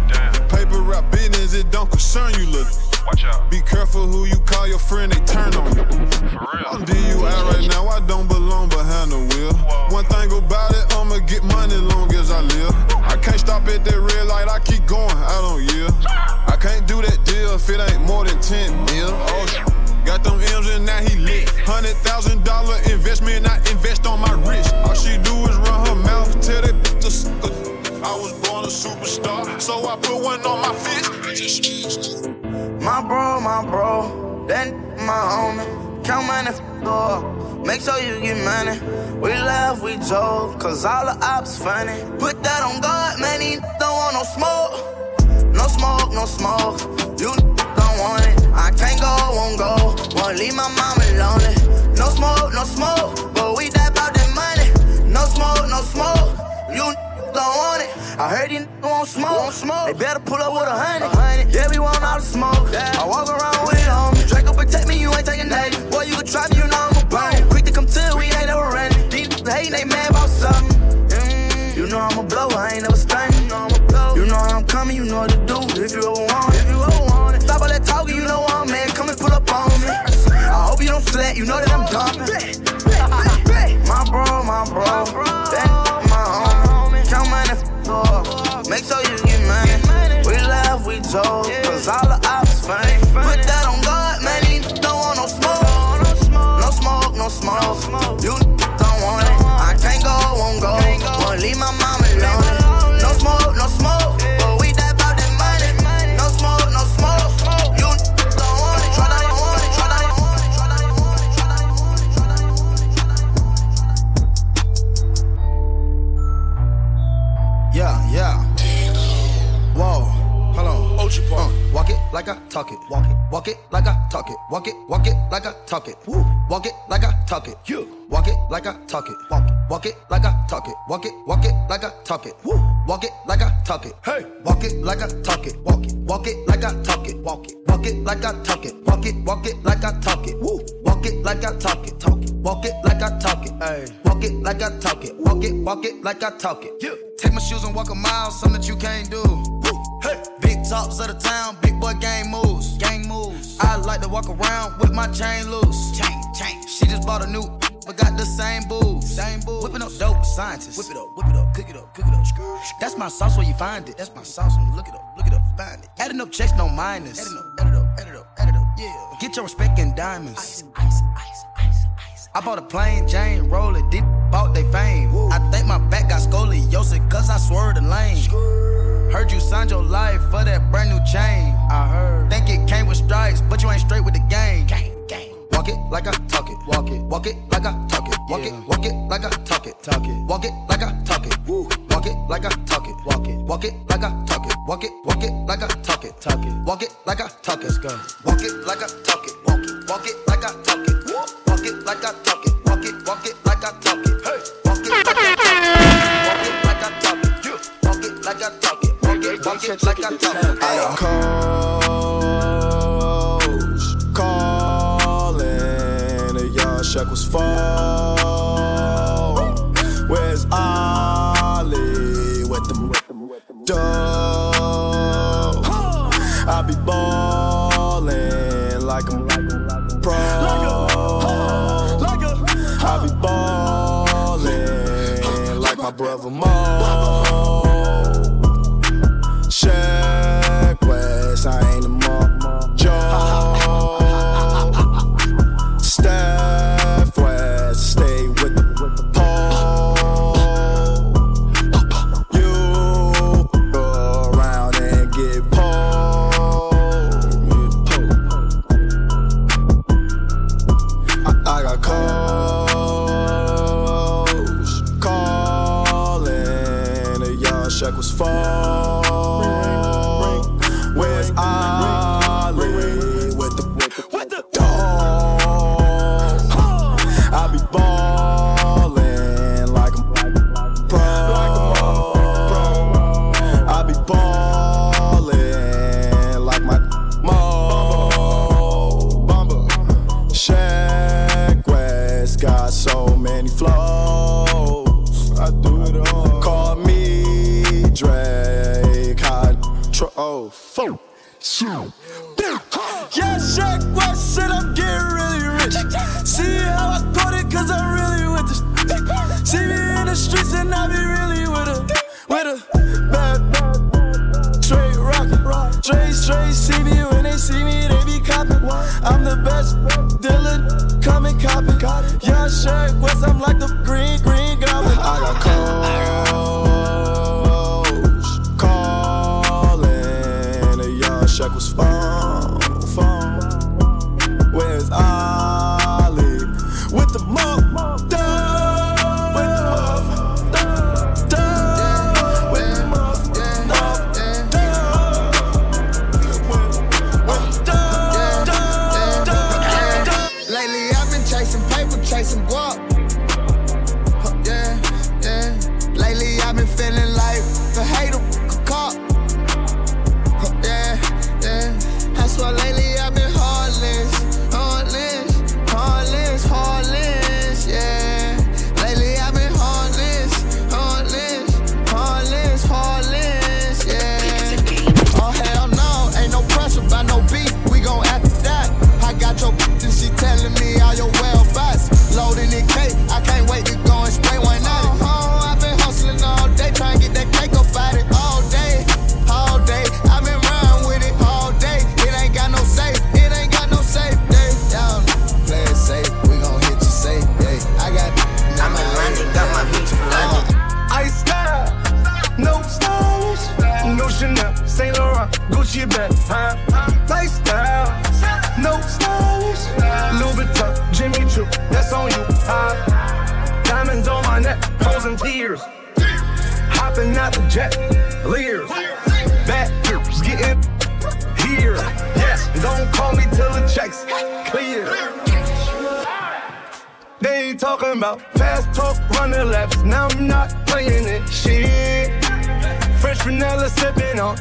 Damn. Paper rap business, it don't concern you, look. Watch out. Be careful who you call your friend, they turn on you. For real. I'm DUI right now, I don't belong behind the wheel. Whoa. One thing about it, I'ma get money long as I live. I can't stop at that red light, I keep going, I don't yield. I can't do that deal if it ain't more than 10 mil. Oh, Got them M's and now he lit. Hundred thousand dollar investment, I invest on my wrist. All she do is run her mouth, tell that to suck. I was born a superstar, so I put one on my fist. My bro, my bro, then my homie. Count money, go Make sure you get money. We laugh, we joke, cause all the ops funny. Put that on God, man, he don't want no smoke. No smoke, no smoke. You don't want it. I can't go, won't go. Won't leave my mama lonely. No smoke, no smoke. But we die about that money. No smoke, no smoke. You don't want it. I heard you won't smoke. Won't smoke. They better pull up with a hundred. Yeah, we want all the smoke. Yeah. I walk around with it on me. Draco protect me, you ain't taking that. Boy, you can try me, you know I'm a burn. Quick to come to, we ain't never running. These hating, they mad about something. Mm. You know I'm a blow, I ain't never stunning. You know I'm a blow. You know I'm coming, you know what to do. If you ever want don't sweat, you know that I'm dumping. my bro, my bro. That my homie. Count money, for Make sure you get money. We laugh, we joke, cause all the ops fame. Put that on God, man, he don't want no smoke. No smoke, no smoke. You like I talk it. Walk it. Walk it like I talk it. Walk it. Walk it like I talk it. Woo. Walk it like I talk it. You. Walk it like I talk it. Walk it. Walk it like I talk it. Walk it. Walk it like I talk it. Woo. Walk it like I talk it. Hey. Walk it like I talk it. Walk it. Walk it like I talk it. Walk it. Walk it like I talk it. Walk it. Walk it like I talk it. Woo. Walk it like I talk it. Talk it. Walk it like I talk it. Hey. Walk it like I talk it. Walk it. Walk it like I talk it. Yeah. Take my shoes and walk a mile, something that you can't do. Hey. Big talks of the town, big boy gang moves. Gang moves. I like to walk around with my chain loose. Chain, chain. She just bought a new, but got the same booze. Same booze. Whipping up dope scientists. Whip it up, whip it up, cook it up, cook it up. That's my sauce where you find it. That's my sauce when you look it up, look it up, find it. Adding up checks, no minus. Adding up, add it up, add it up, add it up. Yeah. Get your respect in diamonds. Ice, ice, ice, ice, ice. I bought a plain Jane, roll it, did bought they fame. I think my back got scoliosis, cause I swerved the lane. Heard you signed your life for that brand new chain. I heard. Think it came with stripes, but you ain't straight with the game. Gang. Walk it like I talk it. Walk it. Walk it like I talk it. Walk it. Walk it like I talk it. Talk it. Walk it like I talk it. Woo. Walk it like I talk it. Walk it. Walk it like I talk it. Walk it. Walk it like I talk it. Talk it. Walk it like I talk it. Let's go. Walk it like I talk it. Walk it. Walk it like I talk it. Walk it like I talk it. Walk it. Walk it like I talk it. Hey. Walk it like I talk it. Walk it like I talk it. Walk it like I talk it. Walk it. Walk it like I talk it. I am cold. shackles fall. Where's Ollie with them dough? I be ballin' like I'm pro. I be ballin' like my brother Mo.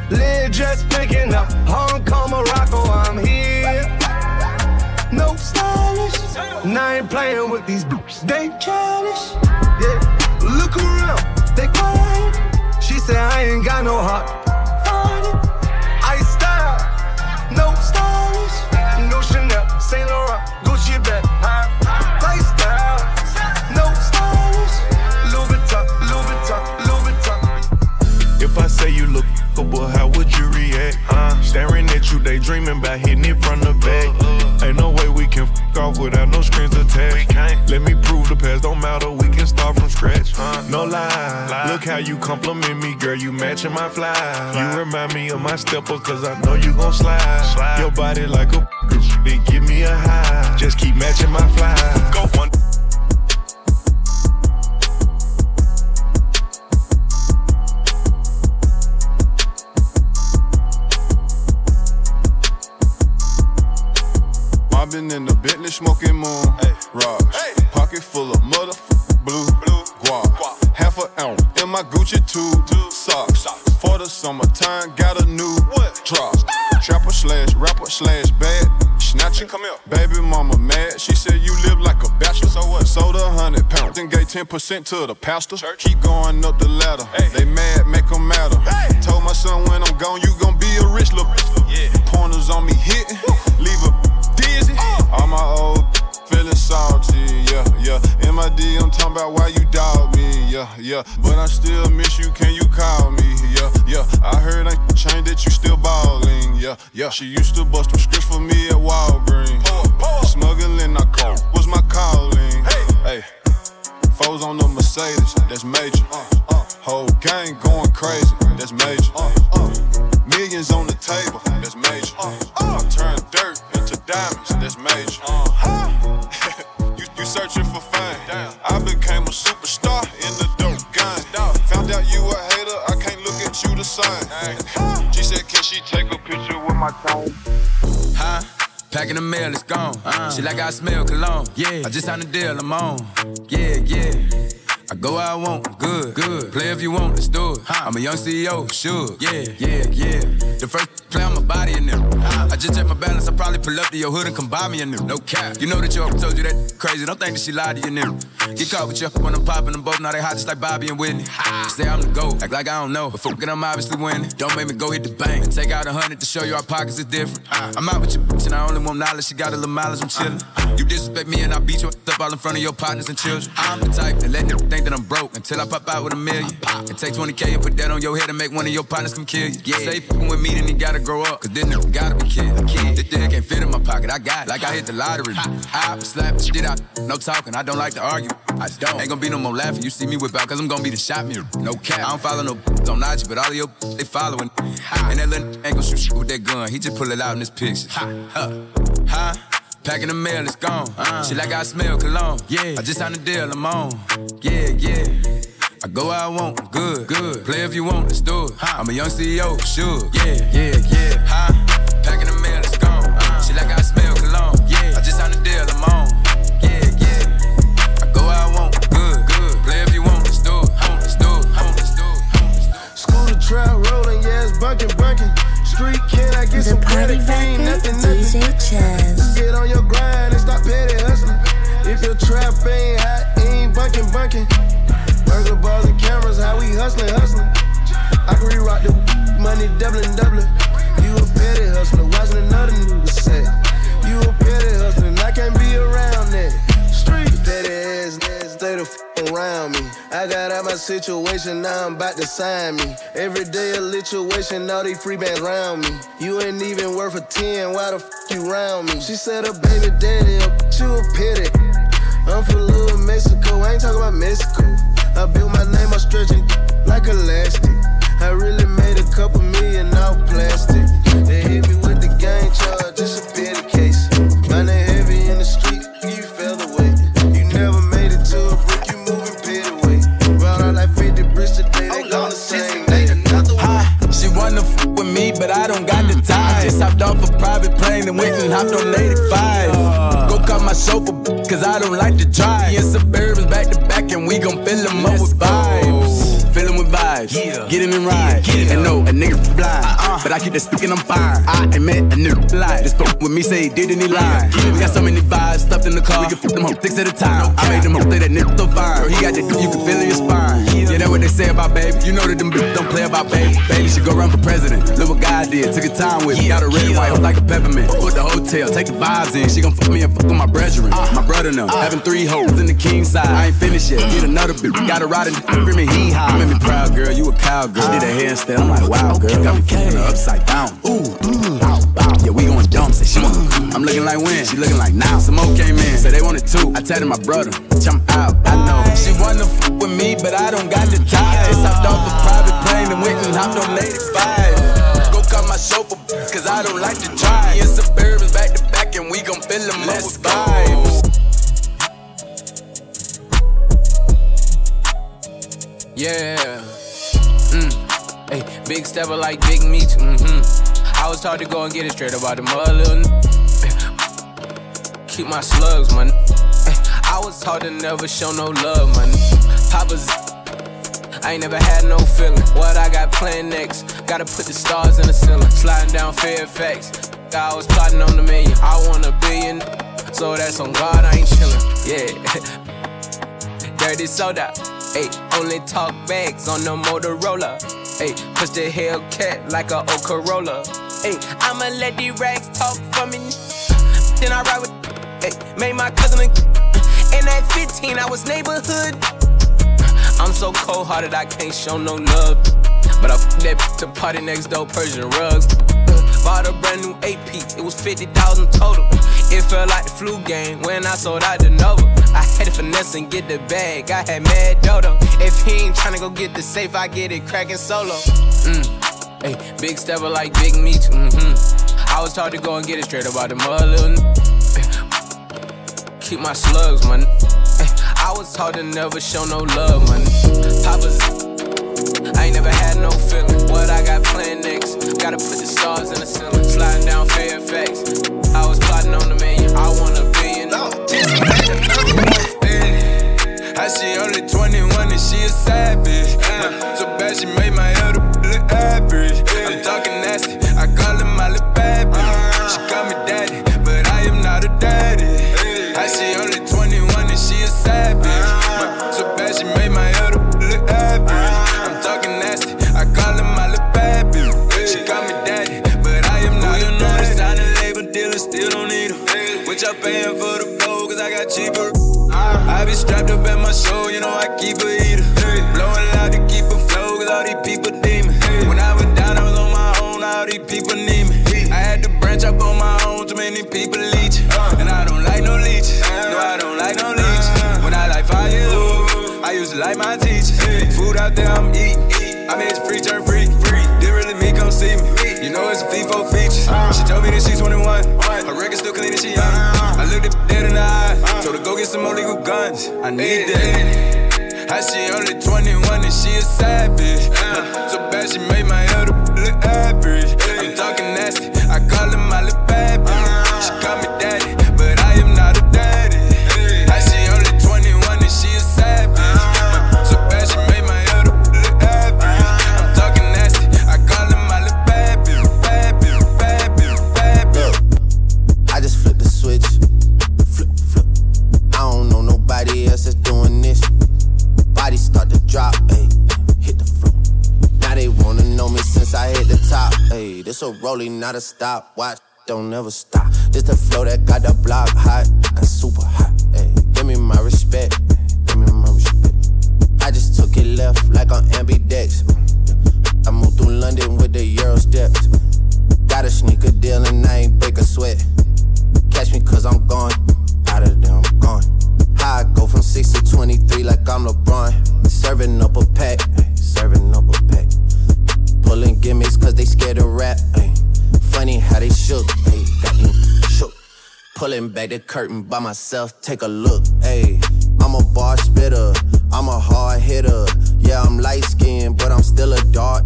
legit. Compliment me, girl, you matching my fly. You remind me of my stepper, cause I know you gon' slide. Your body like a, it give me a high. Just keep matching my fly. sent to the pastor. Church. Keep going up the ladder. Hey. They mad, make them matter. Hey. Told my son when I'm gone, you gon' be a rich look. Yeah. Pointers on me hitting, leave a dizzy. Uh. All my old feeling salty, yeah, yeah. MID, I'm talking about why you doubt me, yeah, yeah. But I still miss you, can you call me, yeah, yeah. I heard I changed that you still balling, yeah, yeah. She used to Yeah. I just signed a deal, oh. I'm on. Yeah, yeah. I go where I want, good, good. Play if you want, let's do it. I'm a young CEO, sure. Yeah, yeah, yeah. The first play on my body in them. I just check my balance, I probably pull up to your hood and come buy me a new. No cap. You know that your told you that crazy. Don't think that she lied to you, new. Get caught with you when I'm popping them both. Now they hot just like Bobby and Whitney. Say I'm the GOAT, act like I don't know. But fuck it, I'm obviously winning. Don't make me go hit the bank and take out a hundred to show you our pockets is different. I'm out with your bitch and I only want knowledge. She got a little mileage, I'm chillin'. You disrespect me and I beat you up all in front of your partners and children. I'm the type that let them think that I'm broke until I pop out with a million. And take 20K and put that on your head and make one of your partners come kill you. Yeah. Say fucking with me, then he gotta grow up. Cause then nigga gotta be kid. Kid. This thing can't fit in my pocket. I got it. Like I hit the lottery. I slap the shit out. No talking. I don't like to argue. I don't. Ain't gonna be no more laughing. You see me whip out, cause I'm gonna be the shot mirror. No cap. I don't follow no on IG, but all of your they following. And that little ain't gonna shoot with that gun. He just pull it out in his pictures. Huh. Huh? Packing the mail, it's gone. Uh-huh. She like I smell cologne. Yeah. I just signed a deal, I'm on. Yeah, yeah. I go where I want, good, good. Play if you want, let's do it. I'm a young CEO, sure. Yeah, yeah, yeah. Huh? Packing the mail, it's gone. Uh-huh. She like I smell cologne. Yeah. I just signed a deal, I'm on. Yeah, yeah. I go where I want, good, good. Play if you want, let's do it. Let's do it. Let's do it. Scooter trap rolling, yeah, it's bunkin', bunkin'. Street kid, I get The some party credit, ain't nothing, nothing. DJ Chaz. On your grind and stop petty hustling. If your trap ain't hot, ain't bunkin', bunkin'. Burger bars and cameras, how we hustlin', hustlin'. I can re-rock the money, doubling, doubling. You a petty hustler, watching another nigga set. You a petty hustler, and I can't be around around me. I got out my situation, now I'm about to sign me. Every day a lituation, all these free bands round me. You ain't even worth a 10, why the f you round me? She said her baby daddy, you a pity. I'm from Little Mexico, I ain't talking about Mexico. I built my name, I'm stretching like elastic. I really made a couple million off plastic. They hit me with the gang charge, just a petty me, but I don't got the time. Just hopped off a private plane and went and hopped on 85. Go call my chauffeur, cause I don't like to drive. Me and Suburbans back to back, and we gon' fill them up with vibes. Fill with vibes. Get in and ride. And no, a nigga blind. Uh-uh. But I keep the stick and I'm fine. I ain't met a nigga lie. Just spoke with me, say he did and he lied. We got so many vibes stuffed in the car. We can fuck them up six at a time. I made them up, say that nigga so fine. He got that you can feel in your spine. Yeah, that's what they say about baby. You know that them bitches don't play about baby. Baby should go run for president. Look what God did. Took a time with me. Got a red and white like a peppermint. Put the hotel, take the vibes in. She gon' fuck me and fuck with my brethren. Uh. My brother now. Uh. Having three hoes in the king side. I ain't finished yet. Get another bitch. Got a ride in the screaming hee haw. Uh. You me proud, girl. You a cowgirl. Did a handstand. I'm like, wow, girl. Got me flipping her upside down. Ooh, ooh, bow, bow. Yeah, we going dumb. Say she want. I'm looking like when? She looking like now. Some more came in. Say they wanted two. I tatted my brother. Jump out. I know. She wanna f with me, but I don't got the time. Just hopped off a private plane and went and hopped on 85. Go call my chauffeur, cause I don't like to drive. Me and Suburbans back to back, and we gon' fill them up with Yeah. Mm. Hey, big stepper like big meat. Mm-hmm. I was taught to go and get it straight about the mother little n- Keep my slugs, man. I was taught to never show no love, man. Papa's. I ain't never had no feeling. What I got planned next? Gotta put the stars in the ceiling. Sliding down Fairfax. I was plotting on the million. I want a billion. So that's on God, I ain't chillin'. Yeah. Dirty soda. Ayy, only talk bags on the Motorola. Ayy, push the Hellcat like a old Corolla. Ayy, I'ma let these rags talk for me. Then I ride with. Ayy, made my cousin a. And at 15, I was neighborhood. I'm so cold hearted, I can't show no love. But I f that to party next door, Persian rugs. Bought a brand new AP, it was 50,000 total. It felt like the flu game when I sold out the Nova. Had to finesse and get the bag, I had mad dodo. If he ain't tryna go get the safe, I get it cracking solo. Mm. Hey, big stepper like big meat. Mm-hmm. I was taught to go and get it straight about the mud, little. Keep my slugs, man. I was taught to never show no love, man. Papa's. I ain't never had no feeling. What I got planned next? Gotta put the stars in the ceiling. Sliding down Fairfax. I was plotting on the million. I want a billion. No. She only 21 and she a savage. Uh, so bad she made my other look average. I'm talking nasty. Be strapped up at my show, you know I keep a heater. Blowing loud to keep a flow, cause all these people demon. When I was down, I was on my own, all these people need me. I had to branch up on my own, too many people leech. Uh. And I don't like no leeches. Uh. No, I don't like no leeches. Uh. When I like fire, I used to like my teachers. Food out there, I'm eating. I mean, it's free, turn free. Didn't really me, come see me. You know it's a FIFO features. She told me that she's 21. Some more legal guns. I need that. How she only 21 and she a savage. Uh. So bad she made my other look average. I'm talking nasty. I call her ayy. This a rolling, not a stop. Watch, don't never stop. This the flow that got the block hot and super hot, ayy. Give me my respect, give me my respect. I just took it left like on ambidex. I moved through London with the Euro steps. Got a sneaker deal and I ain't break a sweat. Catch me cause I'm gone. Out of there, I'm gone. How I go from 6 to 23 like I'm LeBron. Serving up a pack, serving up a pack. Pulling gimmicks cause they scared to rap. ay. Funny how they shook, ay, got me shook. Pulling back the curtain by myself, take a look. Ayy, I'm a bar spitter, I'm a hard hitter. Yeah, I'm light skinned, but I'm still a dart.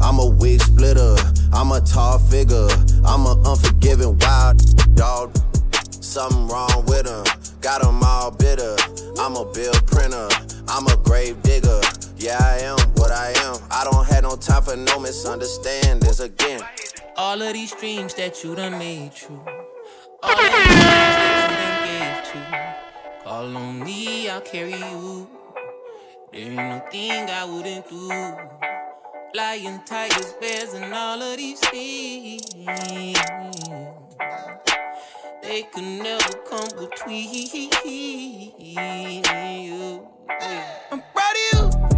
I'm a wig splitter, I'm a tall figure, I'm a unforgiving wild dog. Something wrong with him, got 'em all bitter. I'm a bill printer, I'm a grave digger. Yeah, I am what I am. I don't have no time for no misunderstandings again. All of these dreams that you done made true. All of these dreams that you done gave to. Call on me, I'll carry you. There ain't no thing I wouldn't do. Lion, tigers, bears, and all of these things. They could never come between you. I'm proud of you.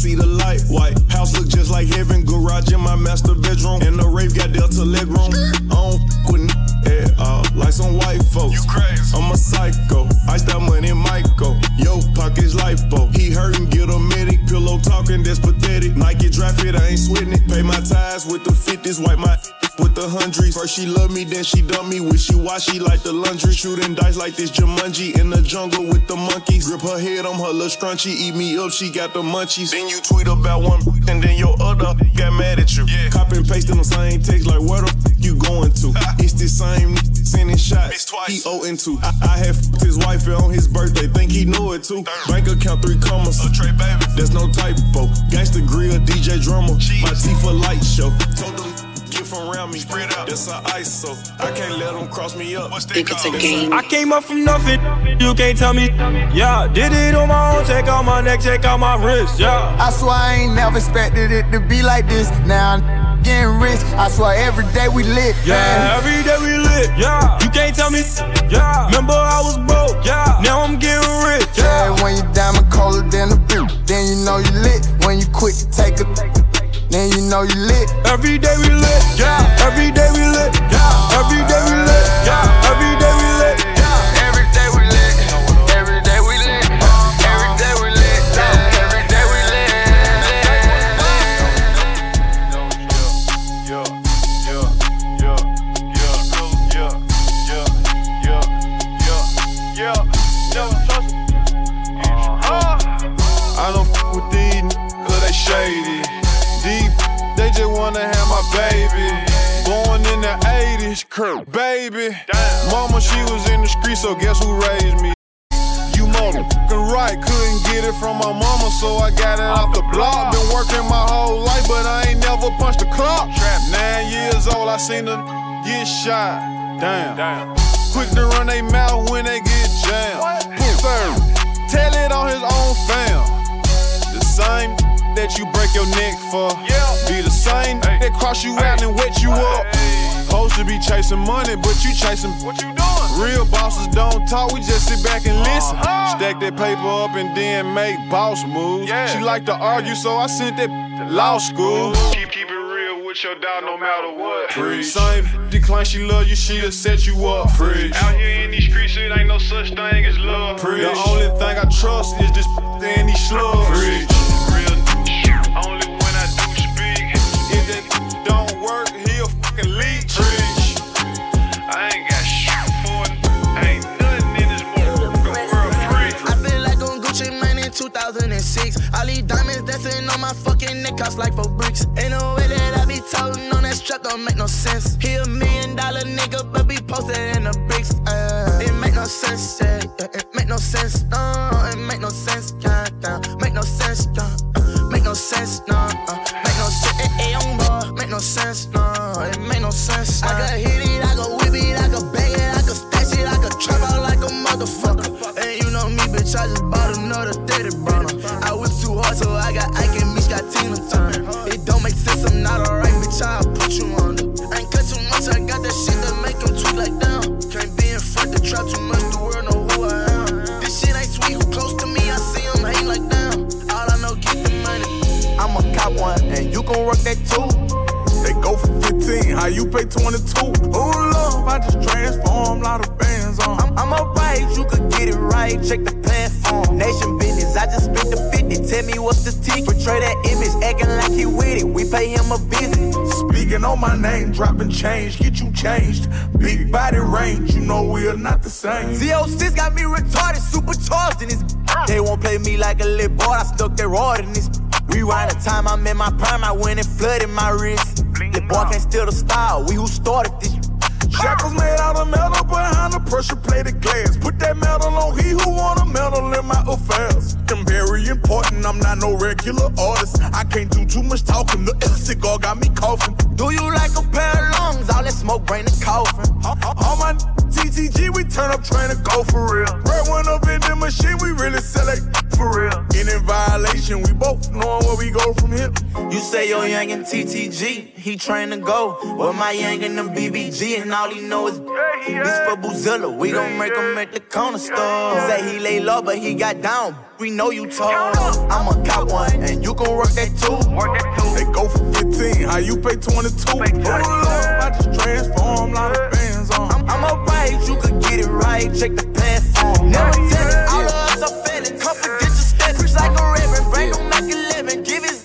See the light. White house look just like heaven. Garage in my master bedroom, and the rave got Delta leg room. I don't f- with n- at all, like some white folks. You crazy? I'm a psycho. Ice that money, Michael. Yo, pockets lipo. He hurtin', get a medic. Pillow talking, that's pathetic. Nike drop it, I ain't sweating it. Pay my ties with the 50s, wipe my with the hundreds. First she love me, then she dump me. Wishy she like the laundry. Shooting dice like this Jumanji in the jungle with the monkeys. Grip her head, I'm her little scrunchy. Eat me up, she got the munchies. Then you tweet about one, and then your other got mad at you. Yeah. Copy and pasting the same text like where the f- you going to? it's the same sending shots. He owing to. I, I had f- his wife on his birthday, think he knew it too. Bank account three commas. A Trey baby. There's no typo. Gangsta grill, DJ drummer. My teeth for light show. Told them from around me. Spread out. That's a ISO. I can't let them cross me up. Think it's a game. I came up from nothing, you can't tell me. Yeah, did it on my own, check out my neck, check out my wrist. Yeah. I swear I ain't never expected it to be like this. Now I'm getting rich. I swear every day we lit. Yeah, man. every day we lit. Yeah, you can't tell me. Yeah, remember I was broke. Yeah, now I'm getting rich. Yeah, when you diamond colder than a boot, then you know you lit. When you quit to take a, then you know you lit. Every day we lit. Yeah, every day we lit. Yeah, every day we lit. 80s, Kurt, baby. Mama, she was in the street, so guess who raised me? You motherfucking right, couldn't get it from my mama, so I got it off the block. Been working my whole life, but I ain't never punched a clock. Trap. Nine years old, I seen her get shot. Damn. Quick to run they mouth when they get jammed. Third, tell it on his own fam. The same that you break your neck for. Be the same that cross you out and wet you up. Supposed to be chasing money, but you chasing. What you doing? Real bosses don't talk, we just sit back and listen. Uh-huh. Stack that paper up and then make boss moves. She like to argue, so I sent that to law school. Keep, keep it real with your dog no matter what. Preach. Same decline, she love you, she'll set you up. Preach. Out here in these streets, it ain't no such thing as love. Preach. The only thing I trust is this and these slugs. Preach. Real only when I do speak. If that don't work, he'll fucking leech. 2006. All these diamonds dancing on my fucking neck cost like four bricks. Ain't no way that I be toting on that strap don't make no sense. He a million dollar nigga, but be posted in the bricks. Uh, it make no sense, yeah, yeah, it make no sense, no, it make no sense, yeah, yeah, make no sense, yeah, uh, make no sense, no, uh, make no sense, young boy, make no sense, no, it make no sense. I could hit it, how you pay 22? Oh, love, I just transform, lot of bands on. I'm, I'm alright, you could get it right. Check the platform. Nation business, I just spent the 50. Tell me what's the ticket. Portray that image, acting like he with it. We pay him a visit. Speaking on my name, dropping change, get you changed. Big body range, you know we are not the same. Z06 got me retarded, supercharged in this. They won't play me like a little boy, I stuck that rod in this. Rewind the time I'm in my prime, I went and flooded my wrist. The boy can't steal the style, we who started this. Shackles made out of metal behind the pressure plated glass. Put that metal on he who want a medal in my affairs. I'm very important, I'm not no regular artist. I can't do too much talking, the cigar got me coughing. Do you like a pair of lungs? All that smoke bring the coffin. All my TTG, we turn up trying to go for real. Red one up in the machine, we really sell select for real. In in violation, we both knowing where we go from here. You say your young and TTG, he trying to go. Well, my young and them BBG, and all he know is this for Boozilla. We gon' make him at the corner store. Say he lay low, but he got down. We know you told. I'm a cop one, and you can work that too. They go for 15, how you pay 22? Oh, love, I just transform, lot of bands on. I'm, I'm alright, you could get it right. Check the platform. Never tell it, all of us are failing. Confidential steps, like a reverend. Bring them Mac 11, give his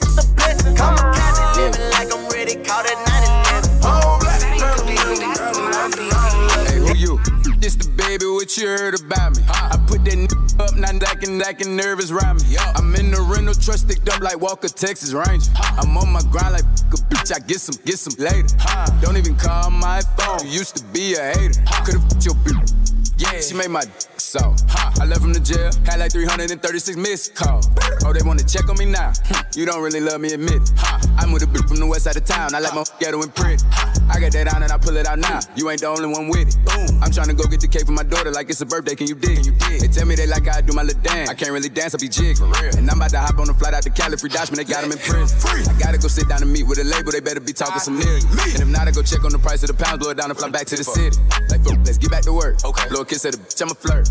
This the baby, what you heard about me? I put that n- up, not acting like a nervous rhyme. I'm in the rental truck, sticked up like Walker, Texas Ranger. I'm on my grind like f- a bitch, I get some, get some later. Don't even call my phone, you used to be a hater. Could've f- your bitch. Yeah, she made my d- so. I left from the jail, had like 336 missed calls. Oh, they wanna check on me now? Hmm, you don't really love me, admit it. I'm with a bitch from the west side of town, I like my ghetto and pretty. I got that on and I pull it out now. You ain't the only one with it. Boom. I'm trying to go get the cake for my daughter like it's a birthday. Can you dig? They tell me they like how I do my little dance. I can't really dance, I be jig. And I'm about to hop on the flight out to Cali. Free Dashman, they got him in prison. I gotta go sit down and meet with a label. They better be talking some niggas. And if not, I go check on the price of the pounds, blow it down and fly back to the city. Like, fuck, let's get back to work. Okay. Blow a kiss at the bitch, I'm a flirt.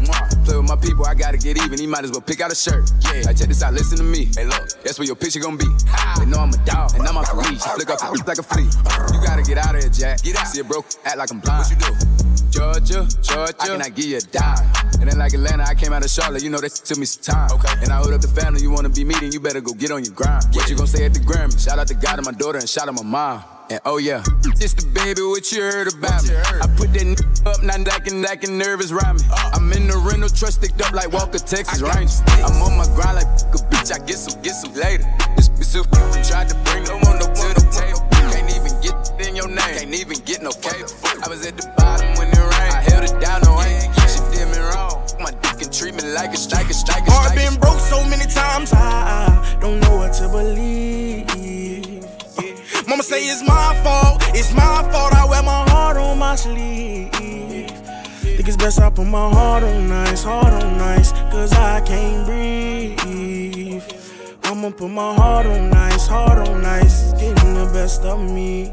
Play with my people, I gotta get even. He might as well pick out a shirt. Yeah. I check this out, listen to me. Hey, look, that's where your picture gonna be. They know I'm a dog, and I'm off the leash. Flick off the roof like a flea. You gotta get out of here, Jack. Get out. See a broke, act like I'm blind. What you do? Georgia, Georgia, I cannot give you a dime. And then like Atlanta, I came out of Charlotte, you know that took me some time. Okay. And I hold up the family, you wanna be meeting, you better go get on your grind. What you gonna say at the Grammy? Shout out to God and my daughter and shout out my mom. And oh yeah, this the baby, what you heard about me? I put that n- up, not acting, acting nervous rhyming. I'm in the rental truck, sticked up like Walker, Texas Ranger. I'm on my grind like a bitch, I get some, get some later. This bitch f- tried to bring no one up to the table. Can't even get in your name, can't even get no cable. I was at the bottom when it rained, I held it down, no ain't. She did me wrong. My dick can treat me like a strike, a strike, a Heart been broke so many times, I don't know what to believe. Say it's my fault, it's my fault. I wear my heart on my sleeve. Think it's best I put my heart on nice, heart on nice, cause I can't breathe. I'ma put my heart on nice, heart on nice, it's getting the best of me.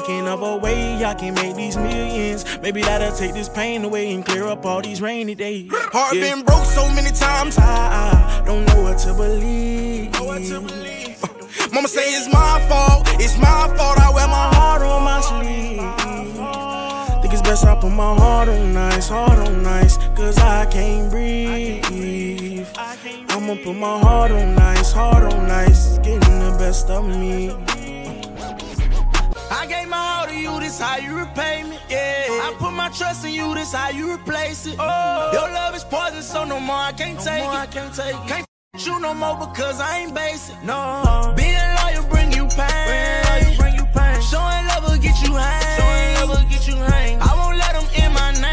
Thinking of a way I can make these millions. Maybe that'll take this pain away and clear up all these rainy days. Heart Yeah. been broke so many times, I, I don't know what to believe. Uh, mama say it's my fault, it's my fault. I wear my heart on my sleeve. Think it's best I put my heart on ice, heart on nice, cause I can't breathe. I'ma put my heart on ice, heart on ice. it's getting the best of me. I gave my all to you, this how you repay me. Yeah, I put my trust in you, this how you replace it. Oh, your love is poison, so no more I can't take it. I can't take it. Can't you no more because I ain't basic. No, being loyal bring you pain. bring you pain. Showing love will get you hang. Showing love will get you hang. I won't let them in my name.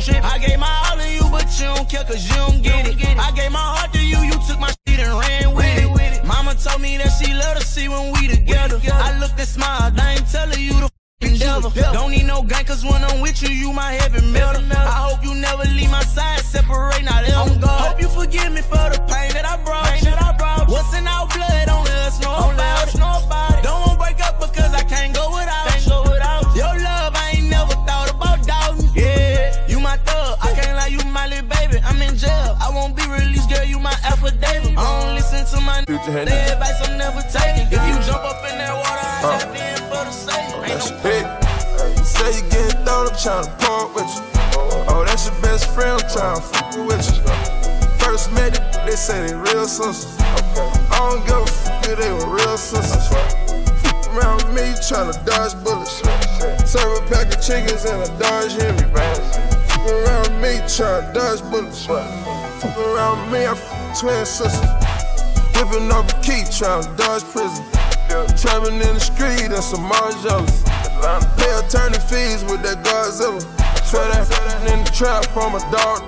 That. I gave my all to you, but you don't care cause you don't get it. I gave my heart to you, you took my shit and ran with it. Mama told me that she love to see when we together. I looked and smiled, I ain't telling you the devil. Don't need no gang cause when I'm with you, you my heaven melter. I hope you never leave my side, separate, not ever. Oh, hope you forgive me for the pain that I brought. you. What's in our blood, only us know about it. Don't wanna break up because I can't go without my affidavit. I don't listen to my Future head the advice I'm never taking. If you jump up in that water, I uh. jump in for the sake. Oh, Ain't no Hey, you say you getting thrown, I'm trying to part with you. Oh, that's your best friend, I'm tryna fuck with you. First met it, they say they real sisters. I don't give a fuck if they were real sisters. Fuck around with me, you to dodge bullets. Serve a pack of chickens and a Dodge Hemi. Fuck around with me, to dodge bullets. Around me, I fuck twin sisters. Whipping up a key, tryna dodge prison. Traveling in the street and some more. Pay attorney fees with that Godzilla. Swear that in the trap on my dog.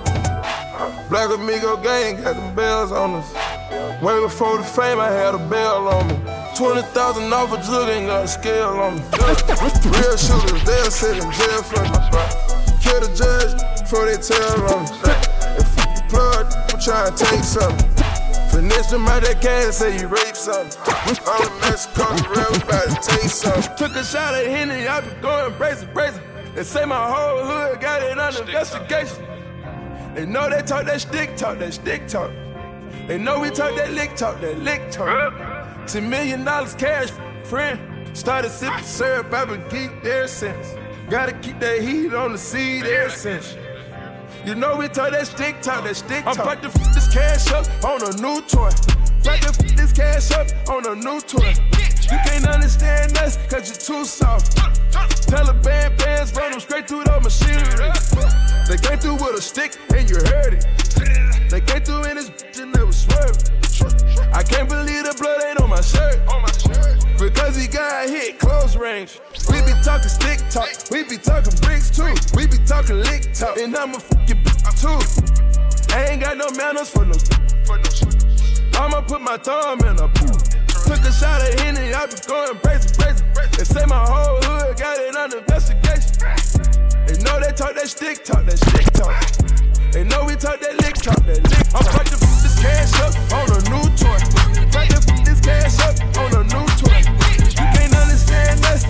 Black Amigo gang got them bells on us. Way before the fame, I had a bell on me. 20,000 off a jug ain't got a scale on me. Real shooters, they'll sit in jail for me. Kill the judge before they tell on me. Plug, I'm trying to take something. Finesse them out that cash, say you rape something. I'm a Mexico, to take something. Took a shot at Henny, I be going brazen, brazen. They say my whole hood got it under investigation. They know they talk that stick talk, that stick talk. They know we talk that lick talk, that lick talk. Ten million dollars cash, friend. Started sipping syrup, I've been geeked ever since. Gotta keep that heat on the seed ever since. You know we talk that stick talk, that stick talk. I'm about to f this cash up on a new toy. About to f this cash up on a new toy. You can't understand us, cause you're too soft. Taliban bands run them straight through the machinery. They came through with a stick and you heard it. They came through in this bitch and they was swerving. I can't believe the blood ain't on my shirt. Because he got hit close range. Talking stick talk, we be talking bricks too. We be talking lick talk, and I'm a fucking bitch too. I ain't got no manners for no. I'ma put my thumb in a pool. Took a shot at Henny, I be going crazy, crazy. They say my whole hood got it under investigation. They know they talk that stick talk, that stick talk. They know we talk that lick talk, that lick. Talk. I'm about to f this cash up on a new toy. About to f this cash up on a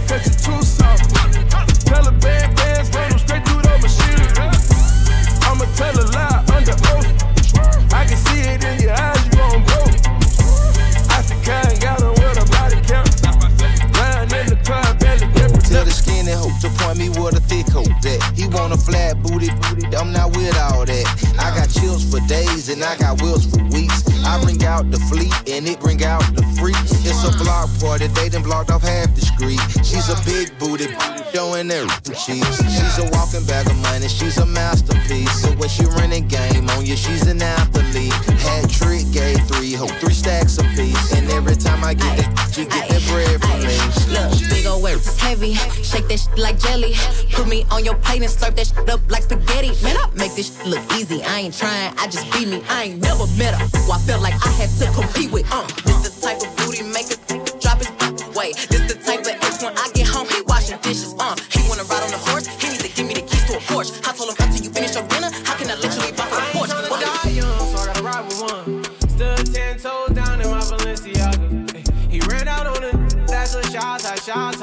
cause you too soft. Taliban bands run them straight through the machinery. I'ma tell a lie under oath. I can see it in your eyes, you on broke. I think I ain't got on with a body count. Lying in the belly different. Tell the skinny hope to point me where a thick hope that He want a flat booty, booty. I'm not with all that. I got chills for days and I got wills for. I bring out the fleet and it bring out the freaks. It's a block party, they done blocked off half the street. She's a big booty, doing everything cheeks. She's a walking bag of money, she's a masterpiece. So when she running game on you, she's an athlete. Hat trick, gave three, hope three stacks a piece. And every time I get it, she get that bread from me. Look, big ol' work, heavy. Shake that shit like jelly. Put me on your plate and slurp that shit up like spaghetti. Man, I make this look easy. I ain't trying, I just be me. I ain't never met her who I felt like I had to compete with. Uh, this the type of booty make a drop his way. This the type of ex when I get home, he washing dishes. Uh, he wanna ride on the horse, he need to give me the keys to a Porsche. I told him until you finish your dinner, how can I let you leave off the porch? What the- die young, so I gotta ride with one. Stood ten toes down in my Balenciaga. He ran out on it, that's a shot, I shot,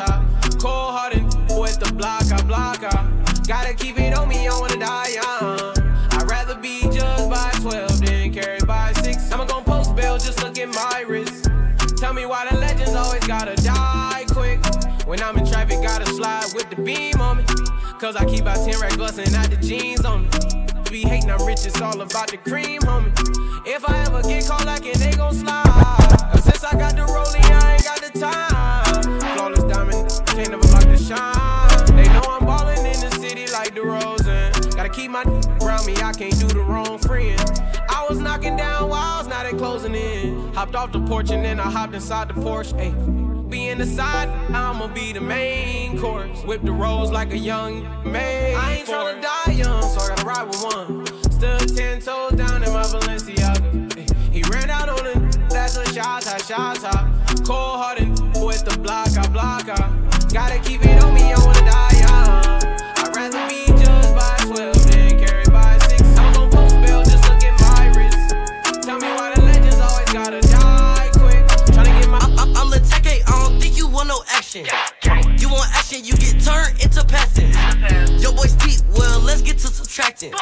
Cause I keep out 10 racks bustin' out the jeans on me. Be hating, I'm rich, it's all about the cream, homie. If I ever get caught like it, they gon' slide. Since I got the rolling, I ain't got the time. Flawless diamond, can't never block the shine. They know I'm ballin' in the city like the Rosen. Gotta keep my around me, I can't do the wrong friend. Knocking down walls, now they closing in. Hopped off the porch and then I hopped inside the Porsche. Ayy, be in the side, I'ma be the main course. Whip the rolls like a young man. I ain't tryna die young, so I gotta ride with one. Stood ten toes down in my Balenciaga. Ayy, He ran out on it, that's a shot, I shot, Cold hearted with the block, I block, I gotta keep it action. You want action, you get turned into passing. Your boy's deep, well, let's get to subtracting.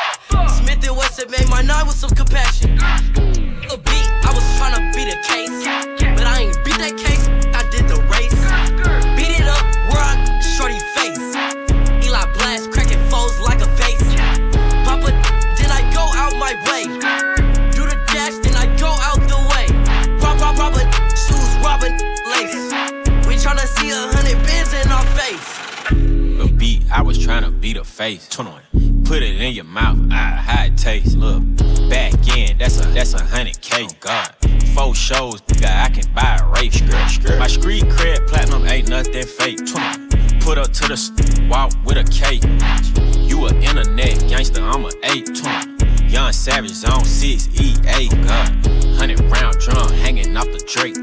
Smith and Wesson made my night with some compassion. A beat, I was tryna beat a case. But I ain't beat that case, I was trying to beat a face. 21. Put it in your mouth, ah, how it tastes. Look, back in, that's a that's a hundred K. God, four shows, nigga, I can buy a race. Skirt, skirt. My street cred platinum ain't nothing fake. 21. Put up to the st- walk with a K. You a internet gangster, I'm a eight. 21. Young Savage Zone 6 EA. God, hundred round drum hanging off the Drake.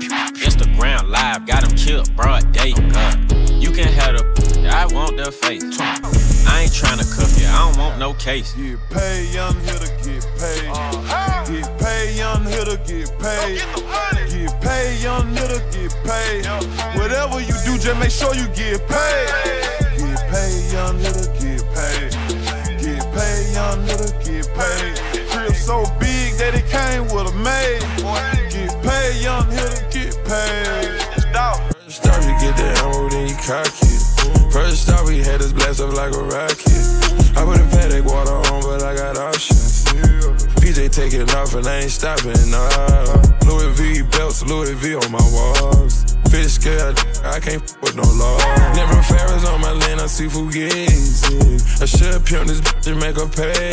Instagram live, got him killed broad day. God, you can have the, I want the face. I ain't tryna cuff you, I don't want no case. Get paid, young hitter, get paid. Get paid, young hitter, get paid. Get paid, young hitter, get paid. Whatever you do, just make sure you get paid. Get paid, young hitter, get paid. Get paid, young hitter, get paid. Crib so big that it came with a maid. Get paid, young hitter, get paid. First off, you get the ammo, then you cock it. First off, we had this blast up like a rocket. I put a Patek water on, but I got options. PJ taking off and I ain't stopping, nah. Louis V belts, Louis V on my walls. Fish scale, I can't f with no law. Never Ferris on my lane, I see Fugazi. I should pimp this bitch and make her pay.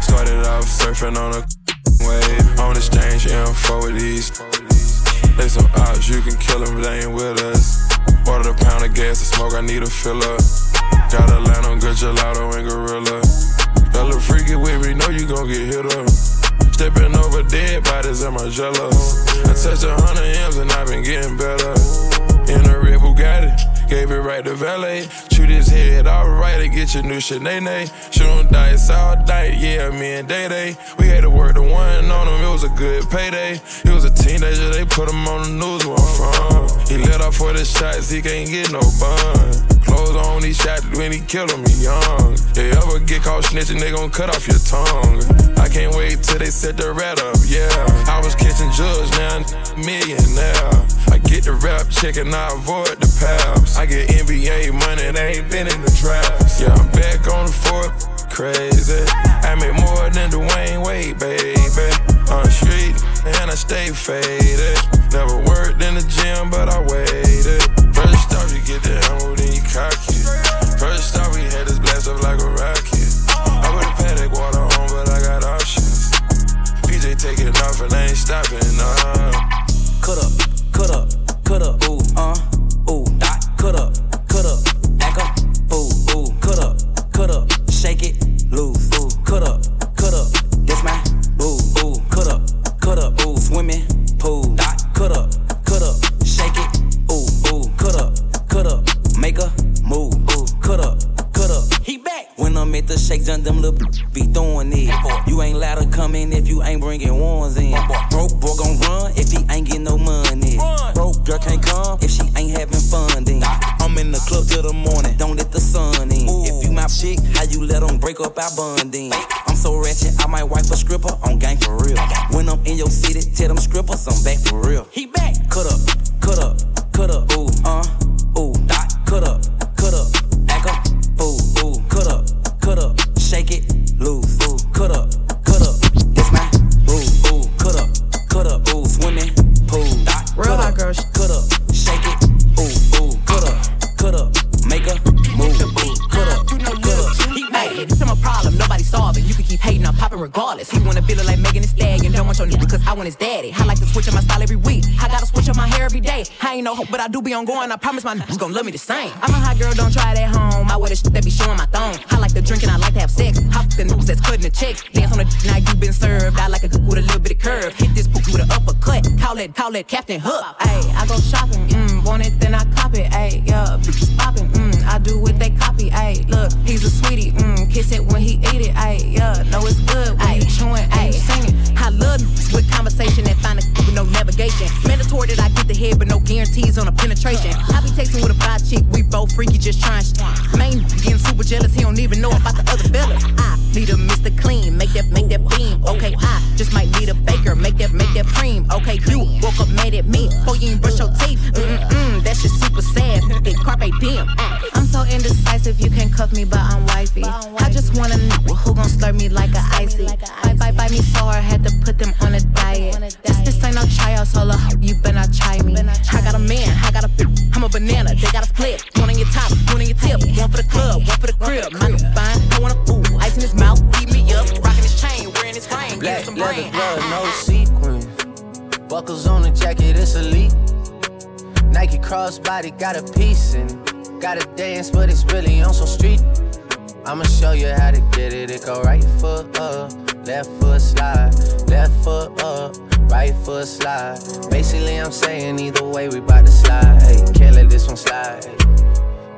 Started off surfing on a wave. On exchange info with these. They some odds, you can kill them, they ain't with us. Ordered a pound of gas to smoke, I need a filler. Got a line on good gelato and gorilla. That little freaky with me, know you gon' get hit up. Stepping over dead bodies, am I jealous? I touched a hundred M's and I've been getting better. In a red Bugatti, gave it right to valet. Shoot his head alright and get your new Sinead. Shoot him dice all night, yeah, me and Day Day. We had to work the one on him, it was a good payday. He was a teenager, they put him on the news where I'm from. He let off for the shots, he can't get no bun. Clothes on, he shot when he killed him, he young. They ever get caught snitching, they gon' cut off your tongue. I can't wait till they set the rat up, yeah. I was catching judge, now I'm millionaire. I get the rap check and I avoid the paps. I get NBA money, they ain't been in the drafts. Yeah, I'm back on the fourth, crazy. I make more than Dwyane Wade, baby. On the street, and I stay faded. Never worked in the gym, but I waited. First off, you get the ammo, then you cock it. First off, we had this blast up like a rocket. Taking off and I ain't stopping, nah. Cut up, cut up, cut up, ooh, uh, ooh, dot, cut up, cut up, back up, ooh, ooh, cut up, cut up, shake it, loose, ooh, cut up, cut up, that's my, ooh, ooh, cut up, cut up, ooh, swimming pool, dot, cut up, cut up, shake it, ooh, ooh, cut up, cut up, make a move, ooh, cut up, cut up. He back. When I'm at the shake, done them little be throwing it. Ain't allowed to come in if you ain't bringing ones in. Broke boy gon' run if he ain't getting no money. Broke girl can't come if she ain't having fun. Then I'm in the club till the morning. Don't let the sun in. If you my chick, how you let them break up our bonding? I'm so ratchet, I might wipe a stripper on gang for real. When I'm in your city, tell them strippers I'm back for real. He back. Cut up, cut up, regardless. He wanna build it like Megan Thee Stallion. Don't want your nigga cause I want his daddy. I like to switch up my style every week. I gotta switch up my hair every day. I ain't no hope, but I do be on going. I promise my niggas gon' love me the same. I'm a hot girl, don't try it at home. I wear the shit that be showing my thong. I like to drink and I like to have sex. Fuck the niggas that's cutting the checks. Dance on the d- now you been served. I like a d- with a little bit of curve. Hit this book with an uppercut. Call it, call it Captain Hook. Ayy, I go shopping. Mm, want it, then I cop it. Ayy, yeah, bitches popping. Mm, I do what they copy. Ayy, look, he's a sweetie. Mm, kiss it when he eat it. Ayy, yeah, know it's good when you chewing. Ayy, singing. I love with conversation that find a with no navigation. Mandatory that I get the head, but no guarantees on a penetration. I be texting with a bi chick, we both freaky, just trying. sh- Main getting super jealous, he don't even know about the other fellas. I need a Mr. Clean, make that make that beam. Okay, I just might need a baker, make that make that cream. Okay, you woke up mad at me, before you ain't brush your teeth. Mm-mm, that shit super sad. Hey, carpe diem. Ah. I'm so indecisive, you can cuff me, but I'm wifey. I just wanna nigga who gon' slurp me like a icy. Bite, bite, bite me so hard, had to put them on a diet. This, this ain't no tryout, so you better not I got a man, I got a bitch, I'm a banana, they got a split. One on your top, one on your tip, one for the club, one for the crib. Man, fine, I want a fool, ice in his mouth, beat me up, rocking his chain, wearing his ring, Black some leather brain. glove, no sequin. Buckles on the jacket, it's elite. Nike crossbody got a piece and got a dance, but it's really on some street. I'ma show you how to get it. It go right foot up, left foot slide, left foot up, right foot slide. Basically, I'm saying either way, we bout to slide. Hey, can't let this one slide.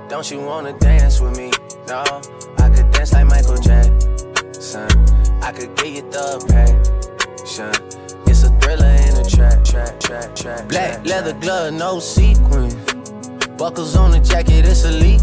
Don't you wanna dance with me? No, I could dance like Michael Jackson. I could get you the passion. It's a thriller in a track, track, track, track. Black leather glove, no sequins. Buckles on the jacket, it's elite.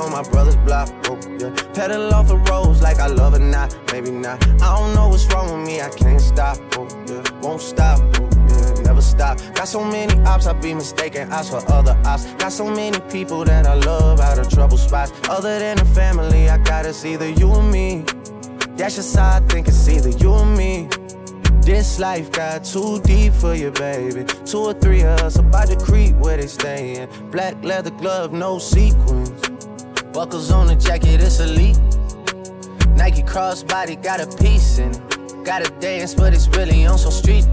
on my brother's block, oh, yeah. Pedal off the roads like I love it, not, maybe not. I don't know what's wrong with me, I can't stop, oh, yeah. Won't stop, oh, yeah. Never stop. Got so many ops, I be mistaken ops for other ops. Got so many people that I love out of trouble spots. Other than the family, I got it's either you or me. That's just how I think it's either you or me. This life got too deep for you, baby. Two or three of us about to creep where they stayin'. Black leather glove, no sequins. Buckles on the jacket, it's elite. Nike crossbody got a piece and got a dance, but it's really on some street.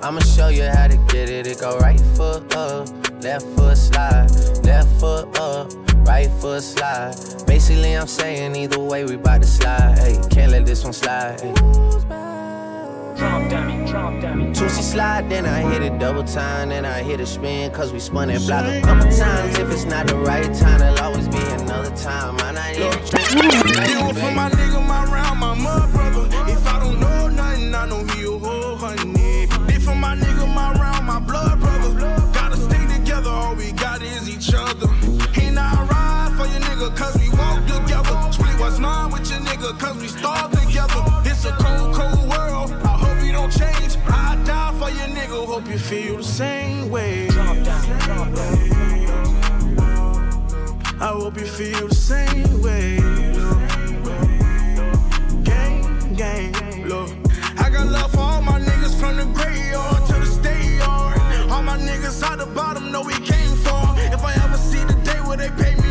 I'ma show you how to get it. It go right foot up, left foot slide, left foot up, right foot slide. Basically, I'm saying either way, we bout to slide. Hey, can't let this one slide. Drop dummy, drop dummy. Slide, then I hit it double time, then I hit a spin, cause we spun that block a couple times. If it's not the right time, there'll always be another time. I not even Deal for my nigga, my round, my mud brother. If I don't know nothing, I know he a whole honey. Did for my nigga, my round, my blood brother. Gotta stay together, all we got is each other. And I ride for your nigga, cause we walk together. Split what's mine with your nigga, cause we starve your nigga, hope you feel the same way. I hope you feel the same way. Gang, gang, look. I got love for all my niggas from the graveyard to the state yard. All my niggas out the bottom know we came far. If I ever see the day where they pay me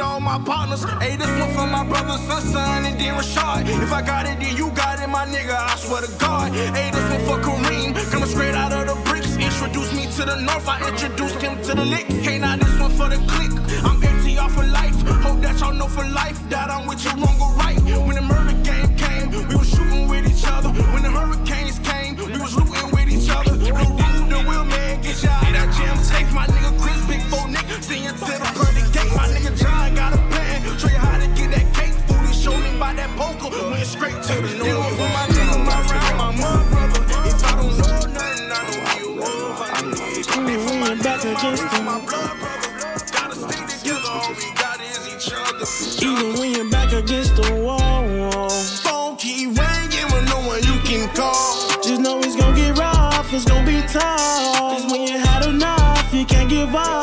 feed all my partners. Hey, this one for my brother, son, son, and then Rashad. If I got it, then you got it, my nigga, I swear to God. Hey, this one for Kareem, coming straight out of the bricks. Introduced me to the north, I introduced him to the lick. Hey, now this one for the click. I'm empty off for life. Hope that y'all know for life that I'm with you wrong or right. When the murder game came, we was shooting with each other. When the hurricanes came, we was looting with each other. No room, the wheel man get you out that jam safe. My nigga Chris, big four Nick, see to the pearly went straight to the north. For my nigga, my round, my mud brother. If I don't know nothing, I know he a wolf. I need for my mm-hmm. back against. My blood brother, gotta stay together. All we got is each other. Even when you're back against the wall, phone keep ringing with no one you can call. Just know it's gonna get rough, it's gonna be tough. Just when you had enough, you can't give up.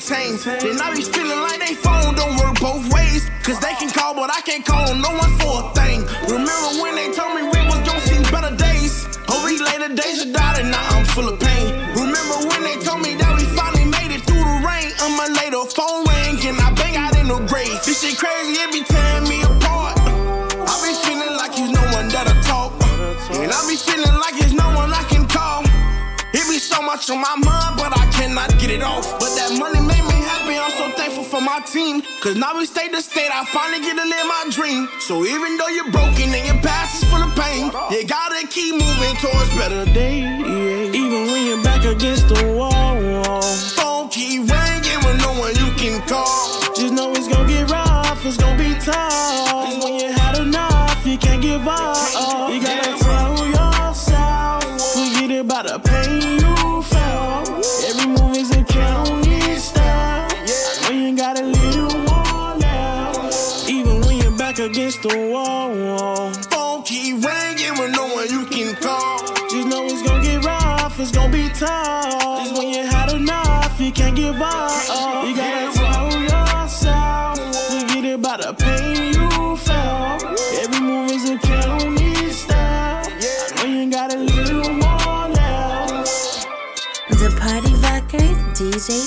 Maintain. Then I be feeling like they phone don't work both ways. Cause they can call, but I can't call no one for a thing. Remember when they told me we was gonna see better days? Hope these later days are died and now I'm full of pain. Remember when they told me that we finally made it through the rain? A month later, phone ring and I bang out in the grave. This shit crazy, it be much on my mind, but I cannot get it off. But that money made me happy, I'm so thankful for my team. Cause now we stay the state, I finally get to live my dream. So even though you're broken and your past is full of pain, you gotta keep moving towards better days. Even when you're back against the wall, phone keep ringing with no one you can call. Just know it's gonna get rough, it's gonna be tough. Just when you had enough, you can't give up. You gotta the wall, phone keep ringing with no one you can call. Just know it's gonna get rough, it's gonna be tough. Just when you had enough, you can't give up. You gotta tell yourself, forget about the pain you felt. Every move is a you got a little more left. The Party Rocker DJ